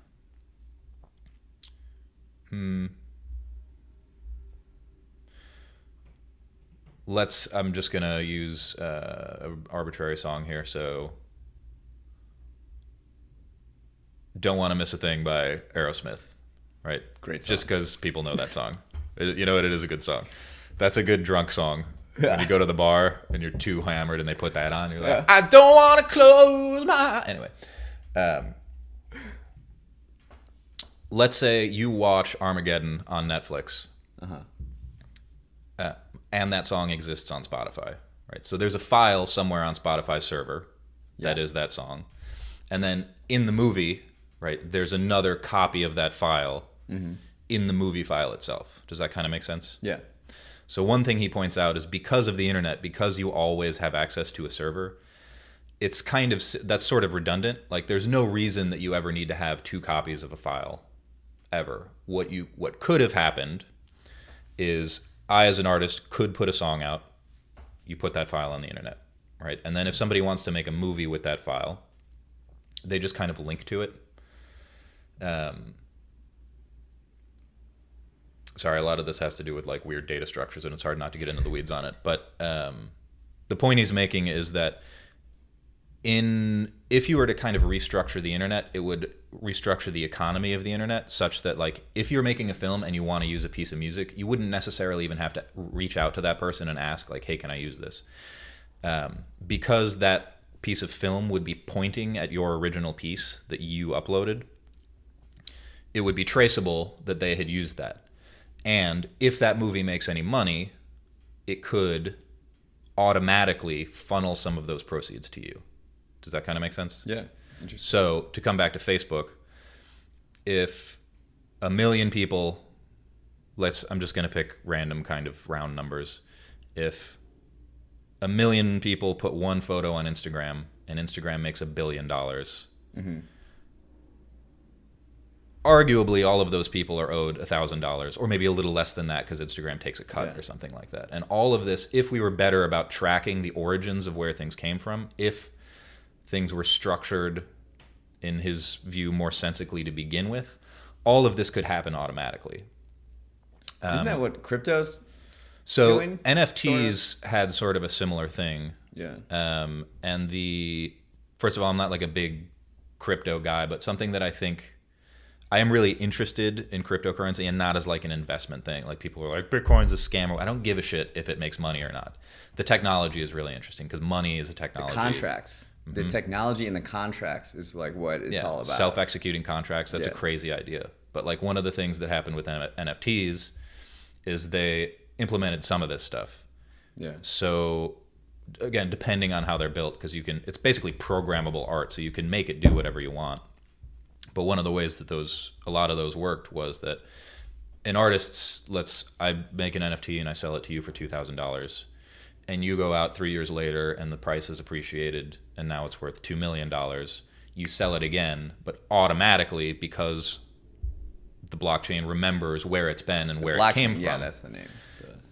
Hmm. Let's. I'm just gonna use uh, an arbitrary song here. So, "Don't Want to Miss a Thing" by Aerosmith, right? Great song. Just because people know that song, It- you know what? It is a good song. That's a good drunk song. When you go to the bar and you're too hammered and they put that on, you're like, Yeah. "I don't want to close my." Anyway, um, let's say you watch Armageddon on Netflix, Uh-huh. uh, and that song exists on Spotify, right? So there's a file somewhere on Spotify server that Yeah. is that song, and then in the movie, right, there's another copy of that file Mm-hmm. in the movie file itself. Does that kind of make sense? Yeah. So one thing he points out is because of the internet, because you always have access to a server, it's kind of that's sort of redundant. Like there's no reason that you ever need to have two copies of a file ever. What you what could have happened is I as an artist could put a song out, you put that file on the internet, right? And then if somebody wants to make a movie with that file, they just kind of link to it. Um, sorry, a lot of this has to do with like weird data structures, and it's hard not to get into the weeds on it. But um, the point he's making is that in if you were to kind of restructure the internet, it would restructure the economy of the internet such that like if you're making a film and you want to use a piece of music, you wouldn't necessarily even have to reach out to that person and ask like, "Hey, can I use this?" Um, because that piece of film would be pointing at your original piece that you uploaded. It would be traceable that they had used that. And if that movie makes any money, it could automatically funnel some of those proceeds to you. Does that kind of make sense? Yeah. Interesting. So, to come back to Facebook, if a million people, let's, I'm just going to pick random kind of round numbers. If a million people put one photo on Instagram and Instagram makes a billion dollars, mm-hmm. Arguably all of those people are owed $1,000 or maybe a little less than that because Instagram takes a cut Yeah. or something like that. And all of this, if we were better about tracking the origins of where things came from, if things were structured in his view more sensically to begin with, all of this could happen automatically. Isn't that what cryptos? So doing, NFTs had sort of a similar thing. Yeah. Um, and the first of all, I'm not like a big crypto guy, but something that I think I am really interested in cryptocurrency and not as like an investment thing. Like people are like Bitcoin's a scam. I don't give a shit if it makes money or not. The technology is really interesting because money is a technology. Contracts. The mm-hmm. technology and the contracts is like what it's all about. Self-executing contracts. That's a crazy idea. But like one of the things that happened with N- NFTs is they implemented some of this stuff. yeah. So again, depending on how they're built, because you can, it's basically programmable art, so you can make it do whatever you want. But one of the ways that those, a lot of those worked was that an artist's, let's, I make an NFT and I sell it to you for two thousand dollars, and you go out three years later and the price has appreciated and now it's worth two million dollars. You sell it again, but automatically because the blockchain remembers where it's been and where Black- it came from Yeah, that's the name.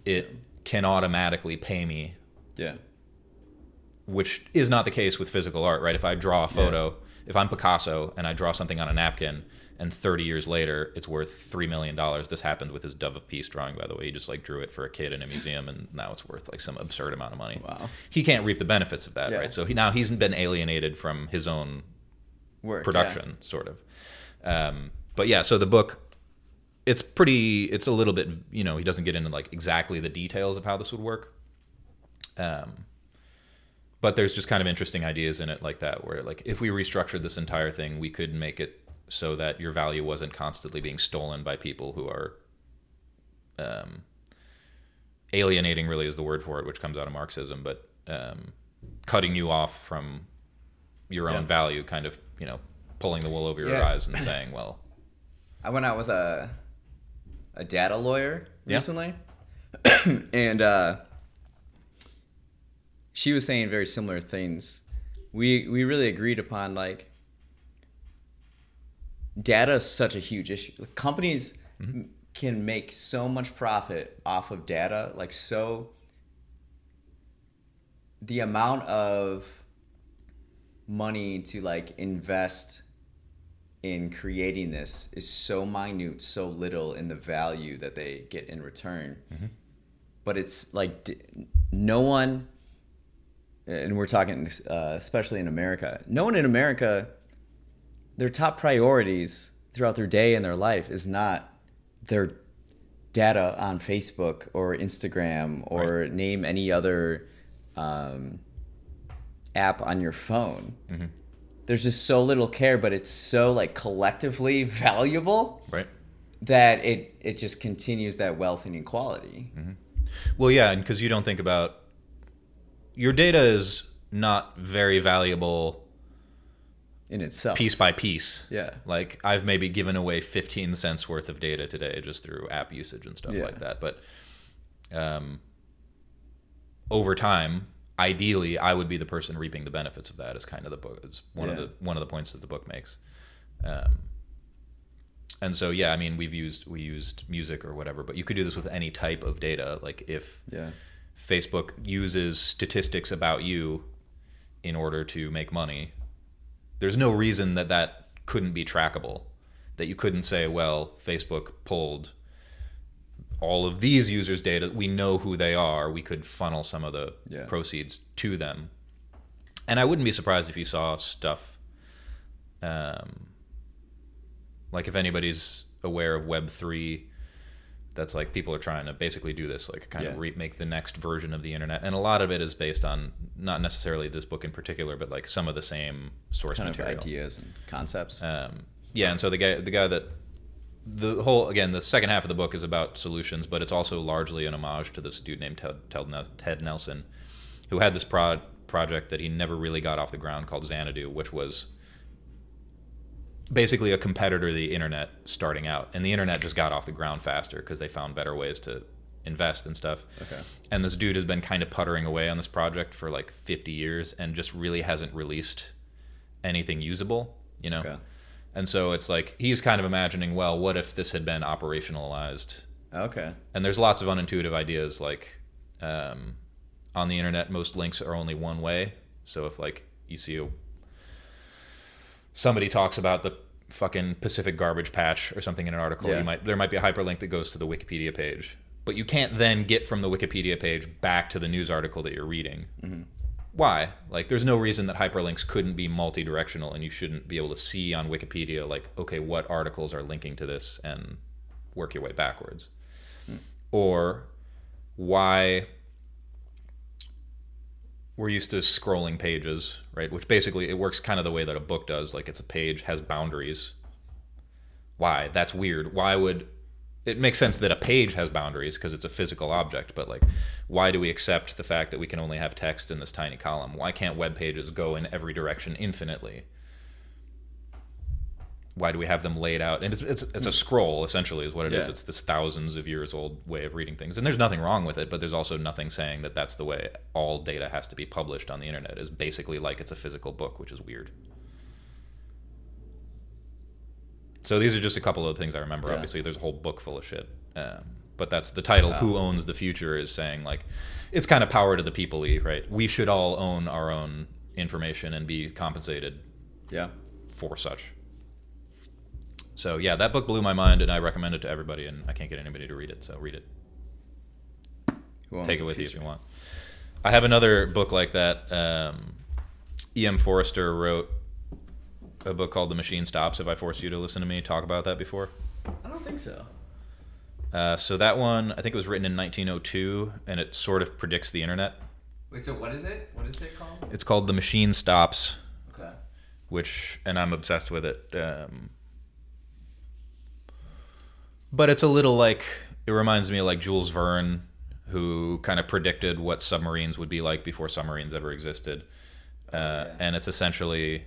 The- it can automatically pay me, yeah. which is not the case with physical art, right? If I draw a photo, if I'm Picasso and I draw something on a napkin, and 30 years later it's worth three million dollars. This happened with his Dove of Peace drawing, by the way. He just like drew it for a kid in a museum, and now it's worth like some absurd amount of money. Wow. He can't reap the benefits of that, Yeah. right? So he now he's been alienated from his own Work. production, sort of. Um, but yeah, so the book, it's pretty. It's a little bit, you know, he doesn't get into like exactly the details of how this would work. Um, but there's just kind of interesting ideas in it like that, where like if we restructured this entire thing, we could make it so that your value wasn't constantly being stolen by people who are. Um, alienating really is the word for it, which comes out of Marxism, but um, cutting you off from your own Yeah. value, kind of, you know, pulling the wool over your Yeah. eyes and *clears throat* saying, well, I went out with a a data lawyer Yeah. recently, *clears throat* and uh, she was saying very similar things. We we really agreed upon like data is such a huge issue. Companies m- can make so much profit off of data, like so. The amount of money to like invest in creating this is so minute, so little in the value that they get in return. Mm-hmm. But it's like no one, and we're talking uh, especially in America, no one in America, their top priorities throughout their day and their life is not their data on Facebook or Instagram or Right. name any other um, app on your phone. There's just so little care, but it's so like collectively *laughs* valuable Right. that it it just continues that wealth and equality. Well, yeah, and because you don't think about your data is not very valuable in itself. piece by piece. Yeah. Like I've maybe given away 15 cents worth of data today just through app usage and stuff Yeah. like that. But um, over time, ideally, I would be the person reaping the benefits of that. Is kind of the book. Is one of the one of the points that the book makes. Um, and so yeah, I mean, we've used we used music or whatever, but you could do this with any type of data. Like if Yeah. Facebook uses statistics about you in order to make money, there's no reason that that couldn't be trackable. That you couldn't say, well, Facebook pulled all of these users' data. We know who they are. We could funnel some of the Yeah. proceeds to them. And I wouldn't be surprised if you saw stuff um, like if anybody's aware of Web3 that's like people are trying to basically do this like kind Yeah. of re- make the next version of the internet and a lot of it is based on not necessarily this book in particular but like some of the same source Kind material of ideas and concepts. um, yeah and so the guy the guy that the whole again the second half of the book is about solutions but it's also largely an homage to this dude named ted, ted, ted nelson who had this prod, project that he never really got off the ground called xanadu which was basically a competitor to the internet starting out and the internet just got off the ground faster because they found better ways to invest and stuff Okay. and this dude has been kind of puttering away on this project for like 50 years and just really hasn't released anything usable you know Okay. and so it's like he's kind of imagining well what if this had been operationalized Okay. and there's lots of unintuitive ideas like um, on the internet most links are only one way so if like you see a somebody talks about the fucking pacific garbage patch or something in an article Yeah. you might there might be a hyperlink that goes to the wikipedia page. But you can't then get from the wikipedia page back to the news article that you're reading. Mm-hmm. Why? Like there's no reason that hyperlinks couldn't be multi-directional and you shouldn't be able to see on wikipedia like okay what articles are linking to this and work your way backwards. Hmm. Or why we're used to scrolling pages right? Which basically it works kind of the way that a book does like it's a page has boundaries. Why? That's weird. Why would it makes sense that a page has boundaries because it's a physical object but like why do we accept the fact that we can only have text in this tiny column? Why can't web pages go in every direction infinitely why do we have them laid out and it's it's, it's a scroll essentially is what it is. Yeah. it's this thousands of years old way of reading things and there's nothing wrong with it but there's also nothing saying that that's the way all data has to be published on the internet is basically like it's a physical book which is weird so these are just a couple of things i remember Yeah. obviously there's a whole book full of shit um, but that's the title who owns the future is saying like it's kind of power to the people right we should all own our own information and be compensated Yeah. for such. So yeah, that book blew my mind, and I recommend it to everybody. And I can't get anybody to read it, so read it. Take it with you if you want. I have another book like that. Um, E.M. Forster wrote a book called The Machine Stops. Have I forced you to listen to me talk about that before? I don't think so. Uh, so that one, I think it was written in 1902, and it sort of predicts the internet. Wait, so what is it? What is it called? It's called The Machine Stops. Okay. which and I'm obsessed with it. Um, but it's a little like it reminds me of like Jules Verne, who kind of predicted what submarines would be like before submarines ever existed, uh, yeah. and it's essentially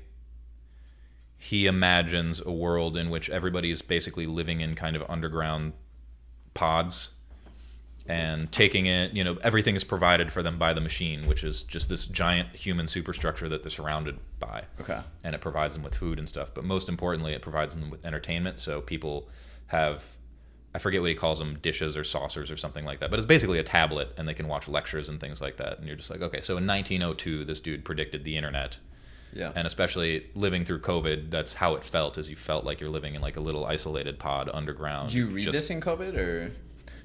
he imagines a world in which everybody is basically living in kind of underground pods and taking it you know everything is provided for them by the machine which is just this giant human superstructure that they're surrounded by Okay. and it provides them with food and stuff. But most importantly, it provides them with entertainment. So people have, I forget what he calls them, dishes or saucers or something like that. But it's basically a tablet, and they can watch lectures and things like that. And you're just like, okay, so in 1902, this dude predicted the internet, Yeah. And especially living through COVID, that's how it felt. As you felt like you're living in like a little isolated pod underground. Did you read Just- this in COVID or?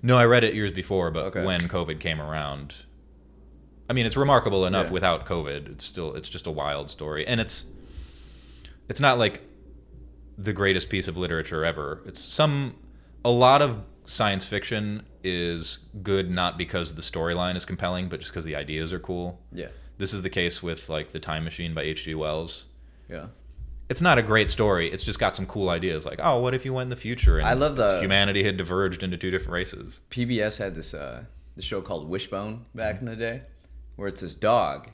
No, I read it years before, but Okay. when COVID came around, I mean, it's remarkable enough Yeah. without COVID. It's still it's just a wild story, and it's it's not like the greatest piece of literature ever. It's some a lot of science fiction is good not because the storyline is compelling, but just because the ideas are cool. Yeah. This is the case with like the Time Machine by H.G. Wells. Yeah. It's not a great story. It's just got some cool ideas, like oh, what if you went in the future and I love the- humanity had diverged into two different races. PBS had this uh, the show called Wishbone back in the day, where it's this dog,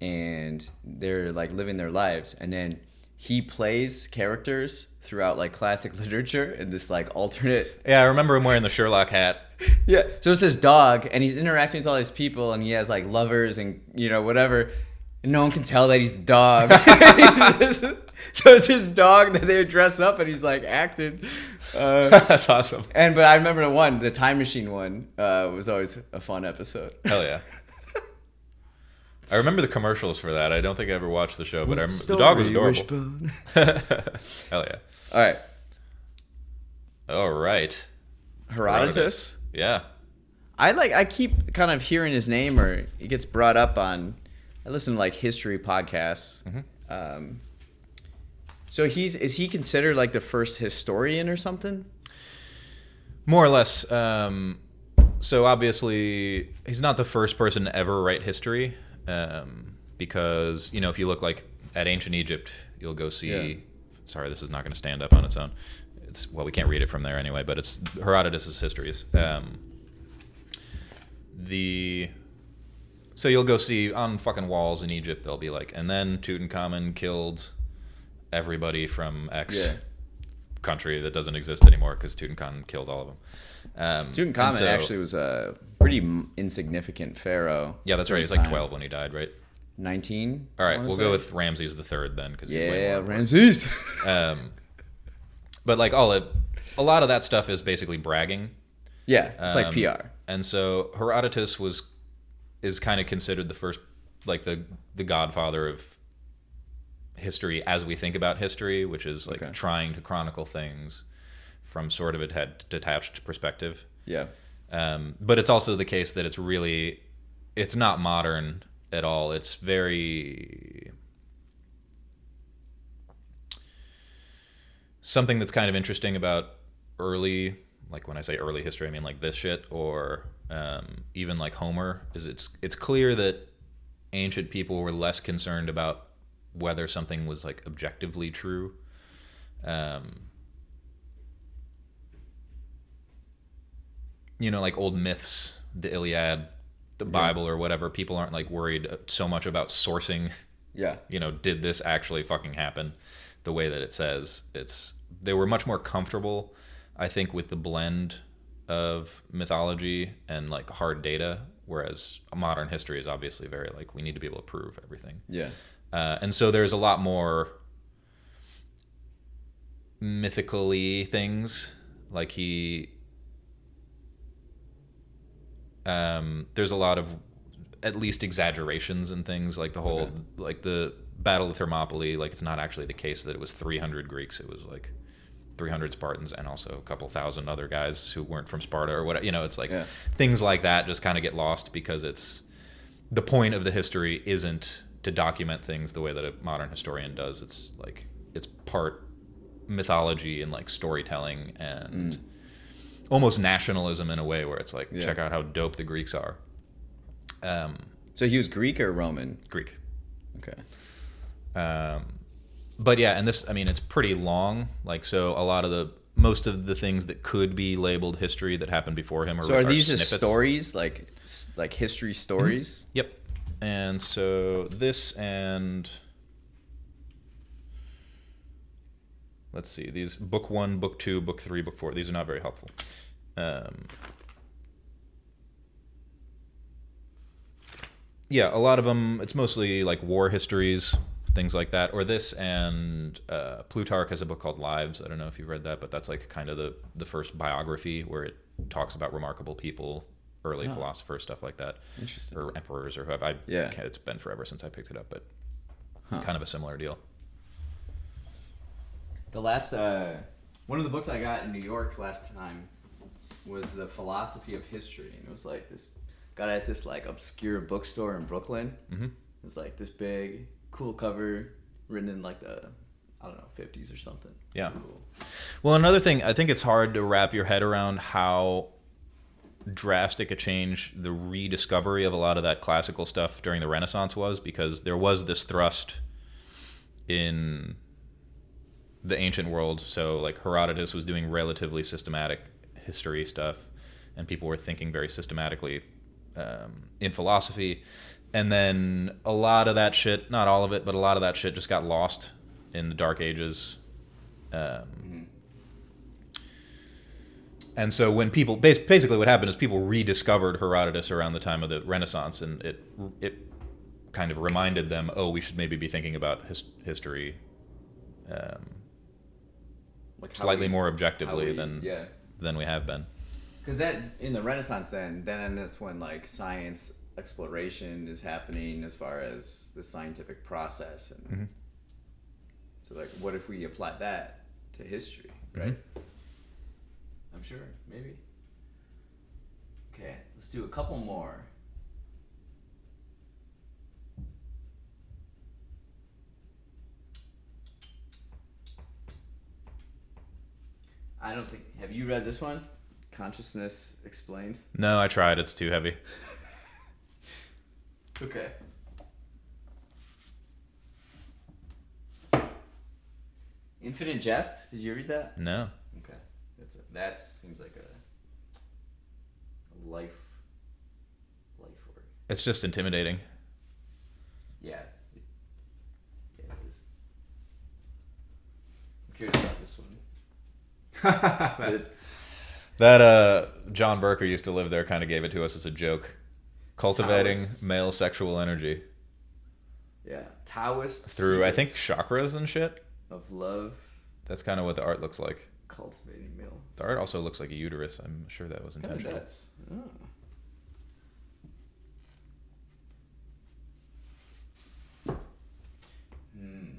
and they're like living their lives, and then he plays characters throughout like classic *laughs* literature in this like alternate. *laughs* Yeah, I remember him wearing the Sherlock hat. *laughs* Yeah. So it's this dog, and he's interacting with all these people, and he has like lovers and you know whatever. And no one can tell that he's the dog. He's just- so it's his dog that they dress up, and he's like acting. Uh, That's awesome. and but I remember the one, the time machine one, uh, was always a fun episode. Hell yeah. I remember the commercials for that. I don't think I ever watched the show, but I remember the dog was adorable. *laughs* Hell yeah. All right, All right. Herodotus. Yeah. I like. I keep kind of hearing his name, or he gets brought up on. I listen to like history podcasts. Um, so he's is he considered like the first historian or something? More or less. Um, so obviously, he's not the first person to ever write history, um, because you know if you look like at ancient Egypt, you'll go see. Yeah. Sorry, this is not going to stand up on its own. It's well, we can't read it from there anyway, but it's Herodotus's histories. Um, the so you'll go see on fucking walls in Egypt. They'll be like, and then Tutankhamun killed everybody from X Yeah. Country that doesn't exist anymore because Tutankhamun killed all of them. Um, Tutankhamun so- actually was a pretty m- insignificant pharaoh. Yeah, that's right. He's like 12 when he died, right? 19. All right, we'll say. go with Ramses the third then because he's way more yeah. Ramses. *laughs* Um, but like all it, a lot of that stuff is basically bragging. yeah, it's like Um, PR. And so Herodotus was is kind of considered the first like the the godfather of history as we think about history, which is like Okay. trying to chronicle things from sort of a detached perspective. Yeah. Um, but it's also the case that it's really it's not modern at all. It's very something that's kind of interesting about early like when I say early history, I mean like this shit or um, even like Homer is it's it's clear that ancient people were less concerned about whether something was like objectively true. Um, you know, like old myths, the Iliad, the Bible, or whatever. People aren't like worried so much about sourcing. Yeah. *laughs* You know, did this actually fucking happen? The way that it says, it's they were much more comfortable, I think, with the blend of mythology and like hard data. Whereas modern history is obviously very like we need to be able to prove everything. Yeah. Uh, and so there's a lot more mythically things like he um, there's a lot of at least exaggerations and things like the whole Okay. like the battle of thermopylae like it's not actually the case that it was 300 greeks it was like 300 spartans and also a couple thousand other guys who weren't from sparta or whatever you know it's like Yeah. things like that just kind of get lost because it's the point of the history isn't to document things the way that a modern historian does. It's like it's part mythology and like storytelling and almost nationalism in a way where it's like Yeah. check out how dope the Greeks are. Um, So he was Greek or Roman? Greek. Okay. Um, but yeah, and this I mean it's pretty long. Like so, a lot of the most of the things that could be labeled history that happened before him are, So are these just stories, like like history stories? Yep. And so this and let's see these book one, book two, book three, book four. These are not very helpful. Um, yeah, a lot of them. It's mostly like war histories, things like that. Or this and uh, Plutarch has a book called Lives. I don't know if you've read that, but that's like kind of the the first biography where it talks about remarkable people, early philosophers, stuff like that Interesting. or emperors or whoever. I, Yeah. It's been forever since I picked it up, but kind of a similar deal. The last uh, one of the books I got in New York last time was the philosophy of history, and it was like this got it at this like obscure bookstore in Brooklyn. Mhm. It was like this big, cool cover, written in like the I don't know fifties or something. Yeah. Cool. Well, another thing, I think it's hard to wrap your head around how drastic a change the rediscovery of a lot of that classical stuff during the Renaissance was, because there was this thrust in the ancient world. So, like Herodotus was doing relatively systematic history stuff, and people were thinking very systematically um, in philosophy. And then a lot of that shit, not all of it, but a lot of that shit just got lost in the Dark Ages. Um, and so when people basically what happened is people rediscovered Herodotus around the time of the Renaissance, and it it kind of reminded them, oh, we should maybe be thinking about his, history um, Like slightly we- more objectively we- than yeah. than we have been. Because that in the Renaissance, then then that's when like science exploration is happening as far as the scientific process, and Mhm. so like, what if we apply that to history, right? I'm sure, maybe. Okay, let's do a couple more. I don't think. Have you read this one? Consciousness explained. No, I tried. It's too heavy. *laughs* Okay. Infinite Jest. Did you read that? No. That's a, that seems like a, a life life work. It's just intimidating. Yeah. It, yeah, it is. I'm curious about this one. *laughs* That uh, John Burker used to live there. Kind of gave it to us as a joke. Cultivating Taoist. male sexual energy yeah. Taoist. through, I think, chakras and shit. of love, That's kind of what the art looks like. Cultivating male. The art also looks like a uterus. I'm sure that was Kinda intentional. does. Oh. Hmm.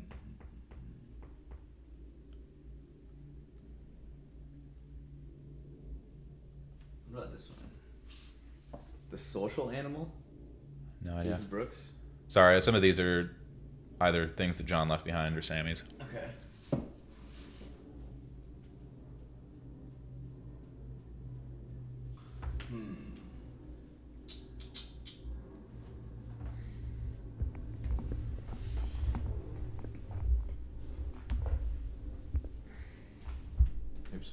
What about this one? The social animal? No idea. David Brooks? Sorry, some of these are either things that John left behind or Sammy's. Okay. Hmm. Oops.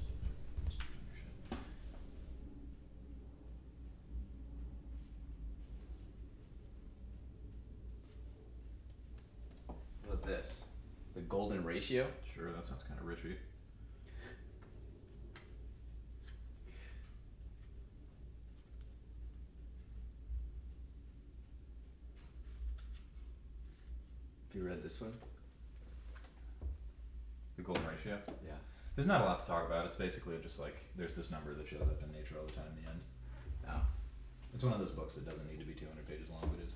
What about this? The golden ratio? Sure, that sounds kind of richy. Have you read this one? The golden ratio. Yeah. There's not a lot to talk about. It's basically just like there's this number that shows up in nature all the time in the end. Oh. It's one of those books that doesn't need to be 200 pages long, but is.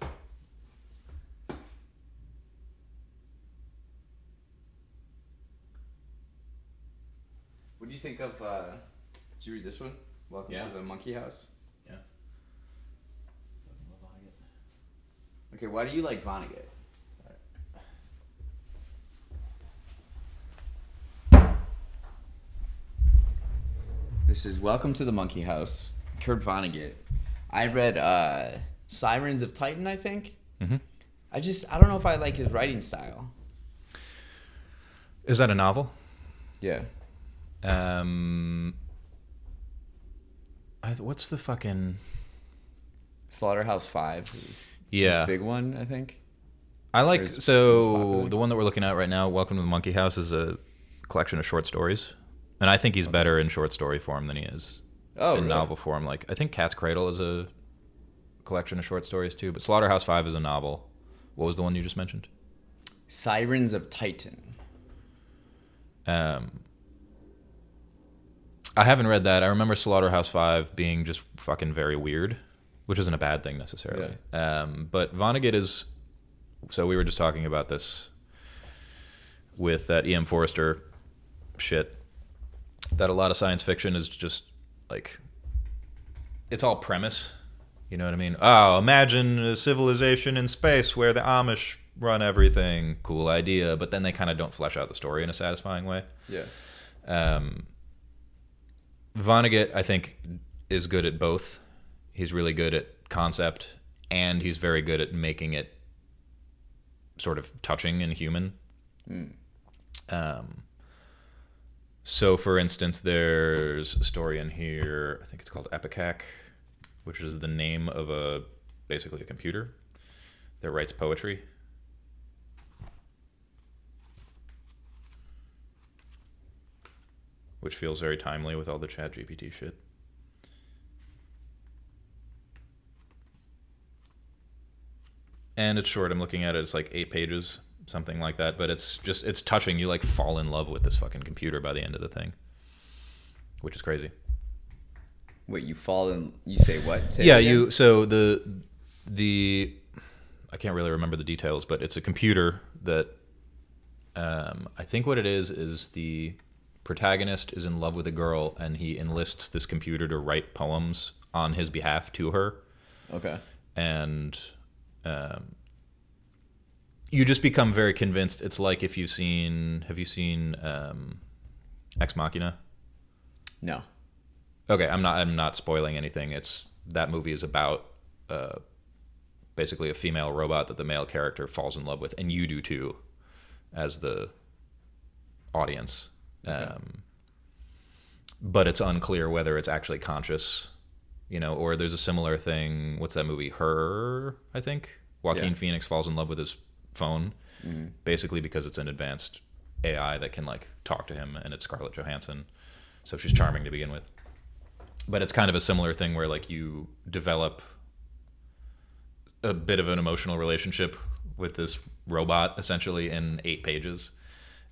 What do you think of? Uh, did you read this one? Welcome Yeah. to the Monkey House. Yeah. Okay, why do you like Vonnegut? This is Welcome to the Monkey House. Kurt Vonnegut. I read uh, Sirens of Titan. I think. Mm-hmm. I just I don't know if I like his writing style. Is that a novel? Yeah. Um. I, what's the fucking? Slaughterhouse Five is Yeah. his big one. I think. I like is- is so the one that we're looking at right now, Welcome to the Monkey House, is a collection of short stories, and I think he's better in short story form than he is Oh, in really? novel form. Like I think Cat's Cradle is a collection of short stories too, but Slaughterhouse Five is a novel. What was the one you just mentioned? Sirens of Titan. Um, I haven't read that. I remember Slaughterhouse Five being just fucking very weird, which isn't a bad thing necessarily. Um, but Vonnegut is so we were just talking about this with that E.M. Forster shit. That a lot of science fiction is just like it's all premise. You know what I mean? Oh, imagine a civilization in space where the Amish run everything. Cool idea, but then they kind of don't flesh out the story in a satisfying way. Yeah. Um, Vonnegut, I think, is good at both. He's really good at concept, and he's very good at making it sort of touching and human. Um, so, for instance, there's a story in here. I think it's called Epicac, which is the name of a basically a computer that writes poetry. Which feels very timely with all the Chat GPT shit. And it's short. I'm looking at it. It's like eight pages, something like that. But it's just it's touching. You like fall in love with this fucking computer by the end of the thing, which is crazy. Wait, you fall in? You say what? Say yeah you so the the i can't really remember the details but it's a computer that um, i think what it is is the protagonist is in love with a girl and he enlists this computer to write poems on his behalf to her Okay. and um, you just become very convinced it's like if you've seen have you seen um, ex machina No. Okay, I'm not. I'm not spoiling anything. It's that movie is about uh, basically a female robot that the male character falls in love with, and you do too, as the audience. Um, but it's unclear whether it's actually conscious, you know, or there's a similar thing. What's that movie? Her, I think. Joaquin Yeah. Phoenix falls in love with his phone, basically because it's an advanced AI that can like talk to him, and it's Scarlett Johansson, so she's charming to begin with but it's kind of a similar thing where like you develop a bit of an emotional relationship with this robot essentially in eight pages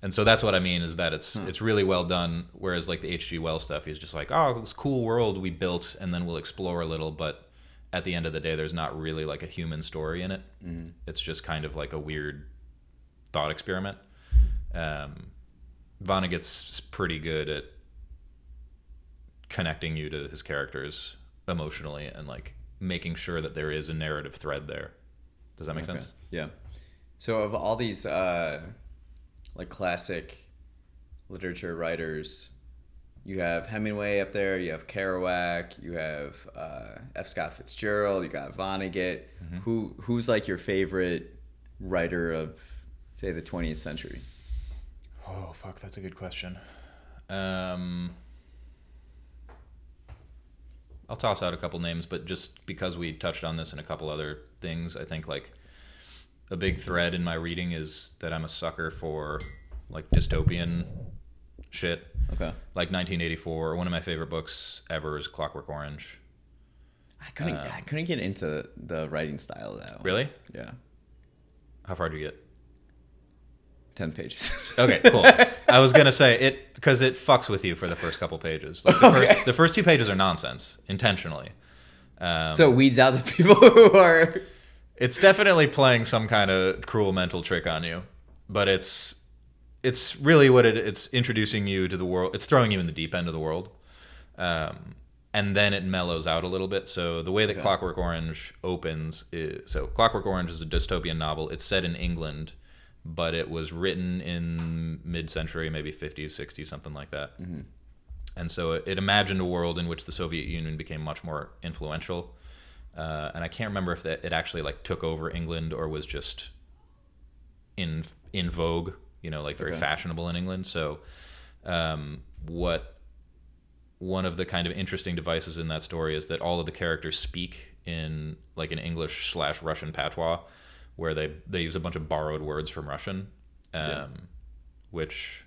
and so that's what i mean is that it's it's really well done whereas like the hg wells stuff he's just like oh this cool world we built and then we'll explore a little but at the end of the day there's not really like a human story in it it's just kind of like a weird thought experiment um, vonnegut's pretty good at connecting you to his characters emotionally and like making sure that there is a narrative thread there. Does that make Okay. sense? Yeah. So of all these uh, like classic literature writers, you have Hemingway up there, you have Kerouac, you have uh, F. Scott Fitzgerald, you got Vonnegut. Mm-hmm. Who who's like your favorite writer of say the 20th century? Oh fuck, that's a good question. Um, I'll toss out a couple names, but just because we touched on this and a couple other things, I think like a big thread in my reading is that I'm a sucker for like dystopian shit. Okay. Like 1984, one of my favorite books ever is Clockwork Orange. I couldn't I couldn't get into the writing style one. Really? Yeah. How far did you get? 10 pages. *laughs* Okay, cool. I was gonna say it because it fucks with you for the first couple pages. Like the Okay. first, the first two pages are nonsense intentionally. Um, so it weeds out the people *laughs* who are it's definitely playing some kind of cruel mental trick on you, but it's it's really what it it's introducing you to the world. It's throwing you in the deep end of the world, um, and then it mellows out a little bit. So the way that Okay. Clockwork Orange opens is so Clockwork Orange is a dystopian novel. It's set in England, but it was written in mid-century, maybe 50s, 60s, something like that. And so it, it imagined a world in which the Soviet Union became much more influential. Uh, and I can't remember if that it actually like took over England or was just in in vogue, you know, like very Okay. fashionable in England. So, um, what one of the kind of interesting devices in that story is that all of the characters speak in like an English slash Russian patois, where they they use a bunch of borrowed words from Russian, um, Yeah. which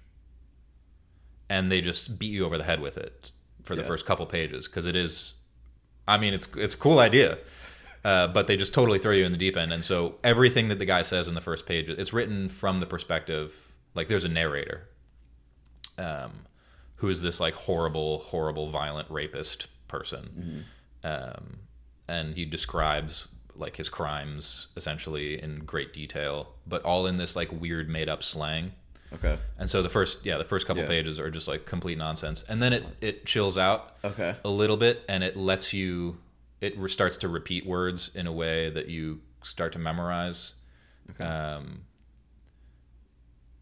and they just beat you over the head with it for the Yeah. first couple pages because it is I mean, it's it's a cool idea, uh, but they just totally throw you in the deep end. And so everything that the guy says in the first page, it's written from the perspective like there's a narrator, um, who is this like horrible, horrible, violent rapist person, um, and he describes like his crimes essentially in great detail, but all in this like weird made up slang. Okay. And so the first, yeah, the first couple Yeah. pages are just like complete nonsense, and then it it chills out Okay. a little bit, and it lets you, it starts to repeat words in a way that you start to memorize. Okay. Um,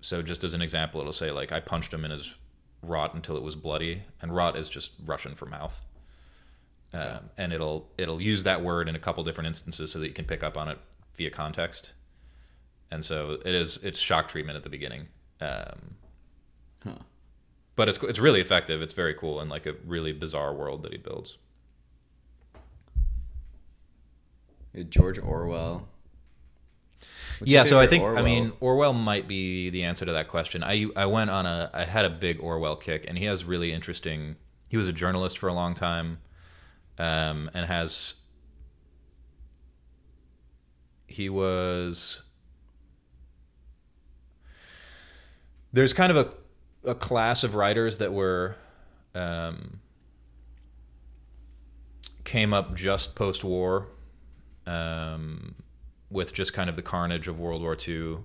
so just as an example, it'll say like I punched him in his rot until it was bloody, and rot is just Russian for mouth. Um, and it'll it'll use that word in a couple different instances so that you can pick up on it via context. And so it is it's shock treatment at the beginning. Um, Huh. but it's it's really effective. It's very cool and like a really bizarre world that he builds. George Orwell. What's yeah, so I think I mean Orwell might be the answer to that question. I I went on a I had a big Orwell kick, and he has really interesting. He was a journalist for a long time, um, and has. He was. There's kind of a a class of writers that were. Um, came up just post war. Um, with just kind of the carnage of World War II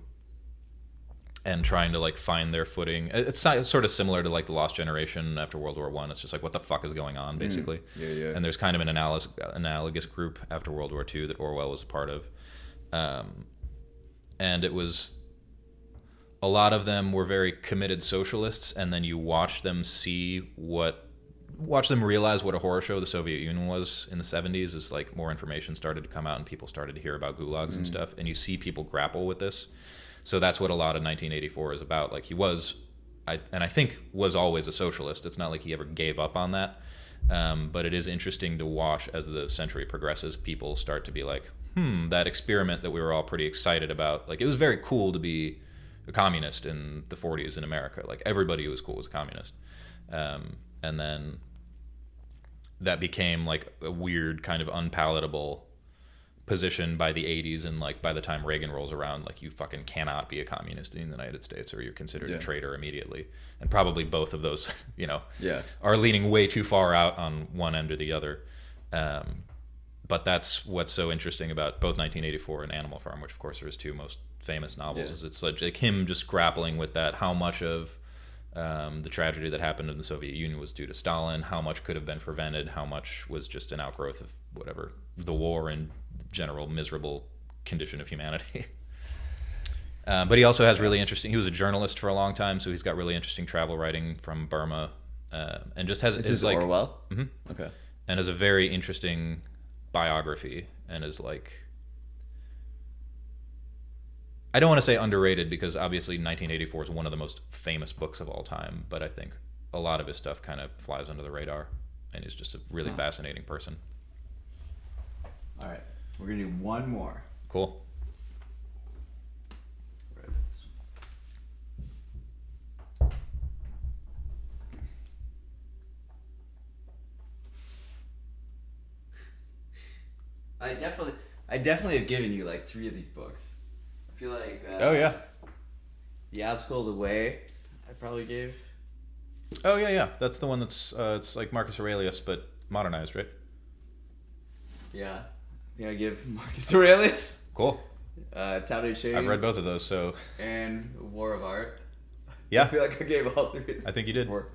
and trying to like find their footing. It's not it's sort of similar to like the Lost Generation after World War One. It's just like what the fuck is going on basically. Yeah, yeah. And there's kind of an analogous analogous group after World War II that Orwell was a part of, um, and it was. A lot of them were very committed socialists, and then you watch them see what watch them realize what a horror show the Soviet Union was in the 70s as like more information started to come out and people started to hear about gulags and stuff and you see people grapple with this. So that's what a lot of 1984 is about. Like he was I, and I think was always a socialist. It's not like he ever gave up on that. Um, but it is interesting to watch as the century progresses people start to be like hmm that experiment that we were all pretty excited about. Like it was very cool to be a communist in the 40s in America like everybody who was cool was a communist um, and then that became like a weird kind of unpalatable position by the 80s and like by the time Reagan rolls around like you fucking cannot be a communist in the United States or you're considered Yeah. a traitor immediately and probably both of those *laughs* you know Yeah. are leaning way too far out on one end or the other um, but that's what's so interesting about both 1984 and Animal Farm which of course are his two most famous novels Yeah. is it's like, like him just grappling with that how much of um, the tragedy that happened in the Soviet Union was due to Stalin. How much could have been prevented? How much was just an outgrowth of whatever the war and general miserable condition of humanity? *laughs* uh, but he also has really interesting. He was a journalist for a long time, so he's got really interesting travel writing from Burma, uh, and just has is is like Orwell. Mhm. Okay. and has a very interesting biography and is like I don't want to say underrated because obviously 1984 is one of the most famous books of all time, but I think a lot of his stuff kind of flies under the radar and he's just a really Huh. fascinating person. All right. We're gonna do one more. Cool. I definitely, I definitely have given you like three of these books. Feel like. Uh, Oh yeah. The Obstacle Is the Way. I probably gave. Oh yeah, yeah. That's the one that's uh, it's like Marcus Aurelius but modernized, right? Yeah. I think I give *laughs* Marcus Aurelius. Cool. Uh, Tao Te Ching. I've read both of those, so And War of Art. Yeah. *laughs* I feel like I gave all three. I think you did. Four.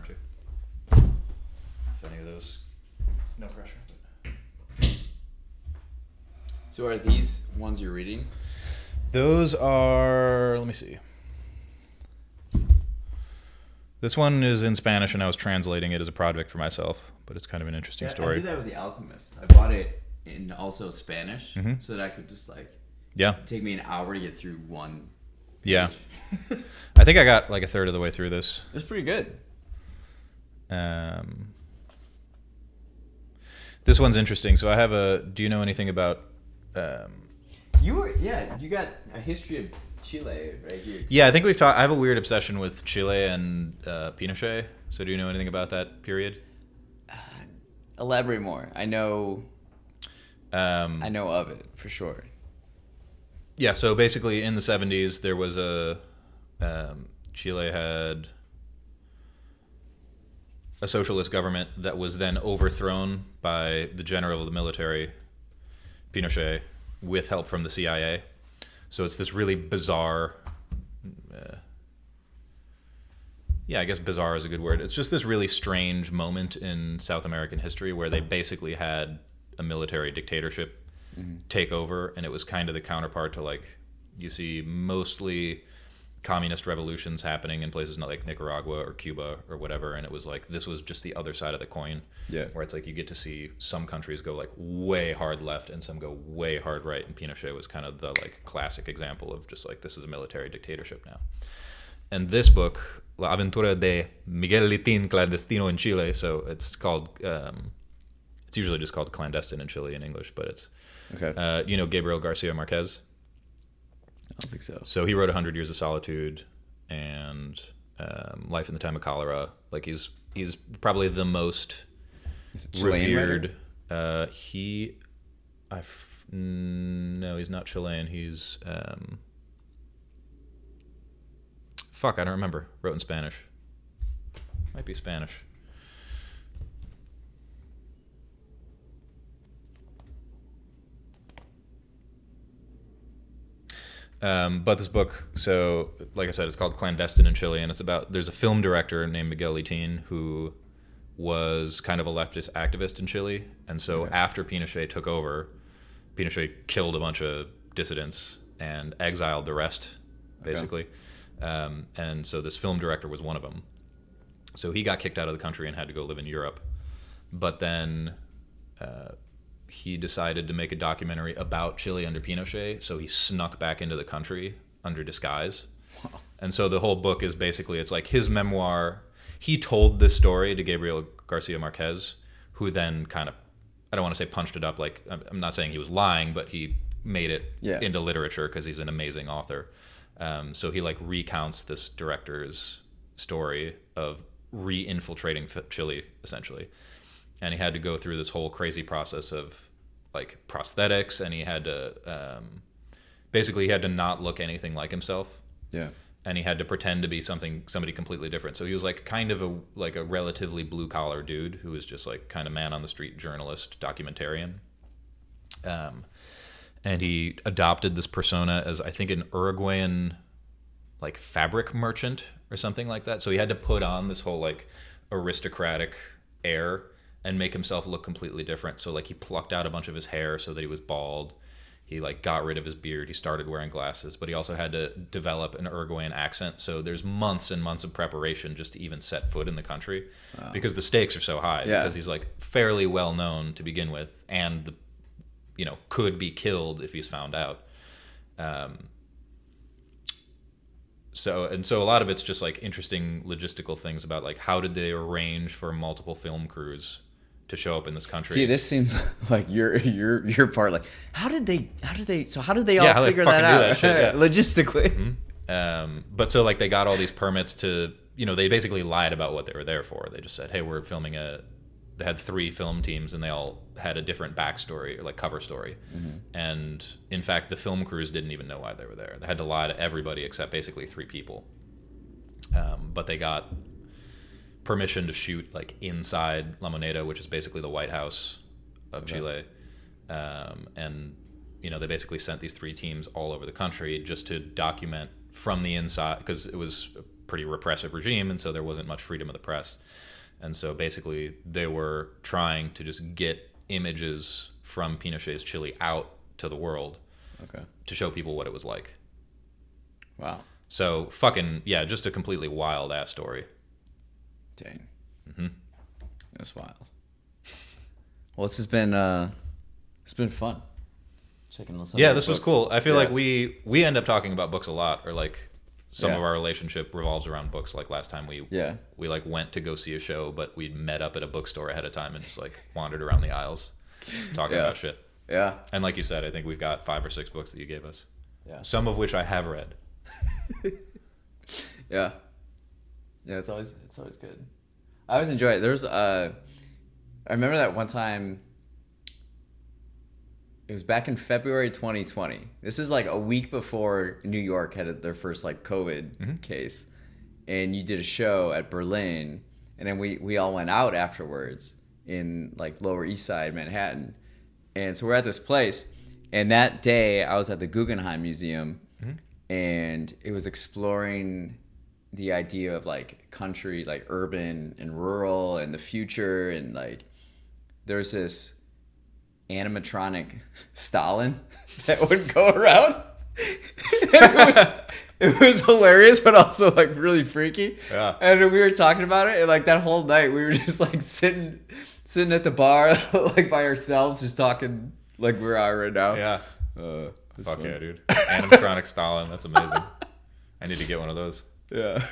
Aren't you? If any of those, no pressure. So are these ones you're reading? Those are. Let me see. This one is in Spanish, and I was translating it as a project for myself. But it's kind of an interesting Yeah, I story. did that with The Alchemist. I bought it in also Spanish Mhm. so that I could just like Yeah, take me an hour to get through one. yeah. *laughs* I think I got like a third of the way through this. It's pretty good. Um, this one's interesting. So I have a. Do you know anything about? Um, You were yeah. You got a history of Chile right here. yeah, I think we've talked. I have a weird obsession with Chile and uh, Pinochet. So do you know anything about that period? Elaborate more. I know. Um, I know of it for sure. Yeah, so basically in the 70s, there was a. Um, Chile had a socialist government that was then overthrown by the general of the military, Pinochet, with help from the CIA. So it's this really bizarre. Uh, yeah, I guess bizarre is a good word. It's just this really strange moment in South American history where they basically had a military dictatorship take over, and it was kind of the counterpart to like you see mostly communist revolutions happening in places like Nicaragua or Cuba or whatever, and it was like this was just the other side of the coin. Yeah. Where it's like you get to see some countries go like way hard left and some go way hard right, and Pinochet was kind of the like classic example of just like this is a military dictatorship now. And this book, La Aventura de Miguel Littín Clandestino in Chile, so it's called. Um, it's usually just called clandestine in Chile in English, but it's Okay. uh, you know Gabriel Garcia Marquez. I don't think so. So he wrote Hundred Years of Solitude and um, Life in the Time of Cholera. Like he's he's probably the most revered. Uh, he, I f- no, he's not Chilean. He's um, fuck. I don't remember. Wrote in Spanish. Might be Spanish. Um, but this book, so like I said, it's called Clandestine in Chile, and it's about there's a film director named Miguel Littín who was kind of a leftist activist in Chile, and so Okay. after Pinochet took over, Pinochet killed a bunch of dissidents and exiled the rest, Okay. basically. Um, and so this film director was one of them. So he got kicked out of the country and had to go live in Europe. But then uh, he decided to make a documentary about Chile under Pinochet. So he snuck back into the country under disguise. Wow. And so the whole book is basically it's like his memoir. He told this story to Gabriel Garcia Marquez, who then kind of I don't want to say punched it up like I'm not saying he was lying, but he made it Yeah. into literature because he's an amazing author. Um, so he like recounts this director's story of re-infiltrating Chile essentially, and he had to go through this whole crazy process of like prosthetics, and he had to um, basically he had to not look anything like himself Yeah. and he had to pretend to be something somebody completely different. So he was like kind of a like a relatively blue collar dude who was just like kind of man on the street journalist documentarian. Um, and he adopted this persona as I think an Uruguayan like fabric merchant or something like that. So he had to put on this whole like aristocratic air and make himself look completely different. So like he plucked out a bunch of his hair so that he was bald. He like got rid of his beard. He started wearing glasses, but he also had to develop an Uruguayan accent. So there's months and months of preparation just to even set foot in the country because the stakes are so high. Yeah. Because he's like fairly well known to begin with, and the you know could be killed if he's found out. Um, so and so a lot of it's just like interesting logistical things about like how did they arrange for multiple film crews to show up in this country See, this seems *laughs* like your your your part. Like, how did they? How did they? So how did they all Yeah, they figure that out that shit, yeah. *laughs* logistically? um, but so like they got all these permits to you know they basically lied about what they were there for they just said hey we're filming a they had three film teams and they all had a different backstory or like cover story and in fact the film crews didn't even know why they were there they had to lie to everybody except basically three people um, but they got permission to shoot like inside La Moneda, which is basically the White House of Okay. Chile. Um, and you know they basically sent these three teams all over the country just to document from the inside because it was a pretty repressive regime, and so there wasn't much freedom of the press. And so basically, they were trying to just get images from Pinochet's Chile out to the world Okay. to show people what it was like. Wow. So fucking yeah, just a completely wild ass story. Dang. Mm-hmm. That's wild. Well, this has been uh, it's been fun. Checking some yeah, this was cool. I feel like we we end up talking about books a lot, or like some Yeah. of our relationship revolves around books. Like last time we Yeah. we like went to go see a show, but we met up at a bookstore ahead of time and just like wandered around the aisles talking Yeah. about shit. Yeah. And like you said, I think we've got five or six books that you gave us. Yeah. Some of which I have read. *laughs* Yeah. Yeah, it's always it's always good. I always enjoy it. There's uh I remember that one time it was back in February 2020. This is like a week before New York had their first like COVID Mhm. case. And you did a show at Berlin and then we we all went out afterwards in like Lower East Side Manhattan. And so we're at this place and that day I was at the Guggenheim Museum and it was exploring the idea of like country like urban and rural and the future and like there's this animatronic *laughs* Stalin *laughs* that would go around. *laughs* it, was, it was hilarious, but also like really freaky. Yeah. And we were talking about it, and like that whole night, we were just like sitting, sitting at the bar, like by ourselves, just talking like we're out right now. Yeah. Uh, Fuck yeah, dude. Animatronic Stalin. That's amazing. I need to get one of those. Yeah.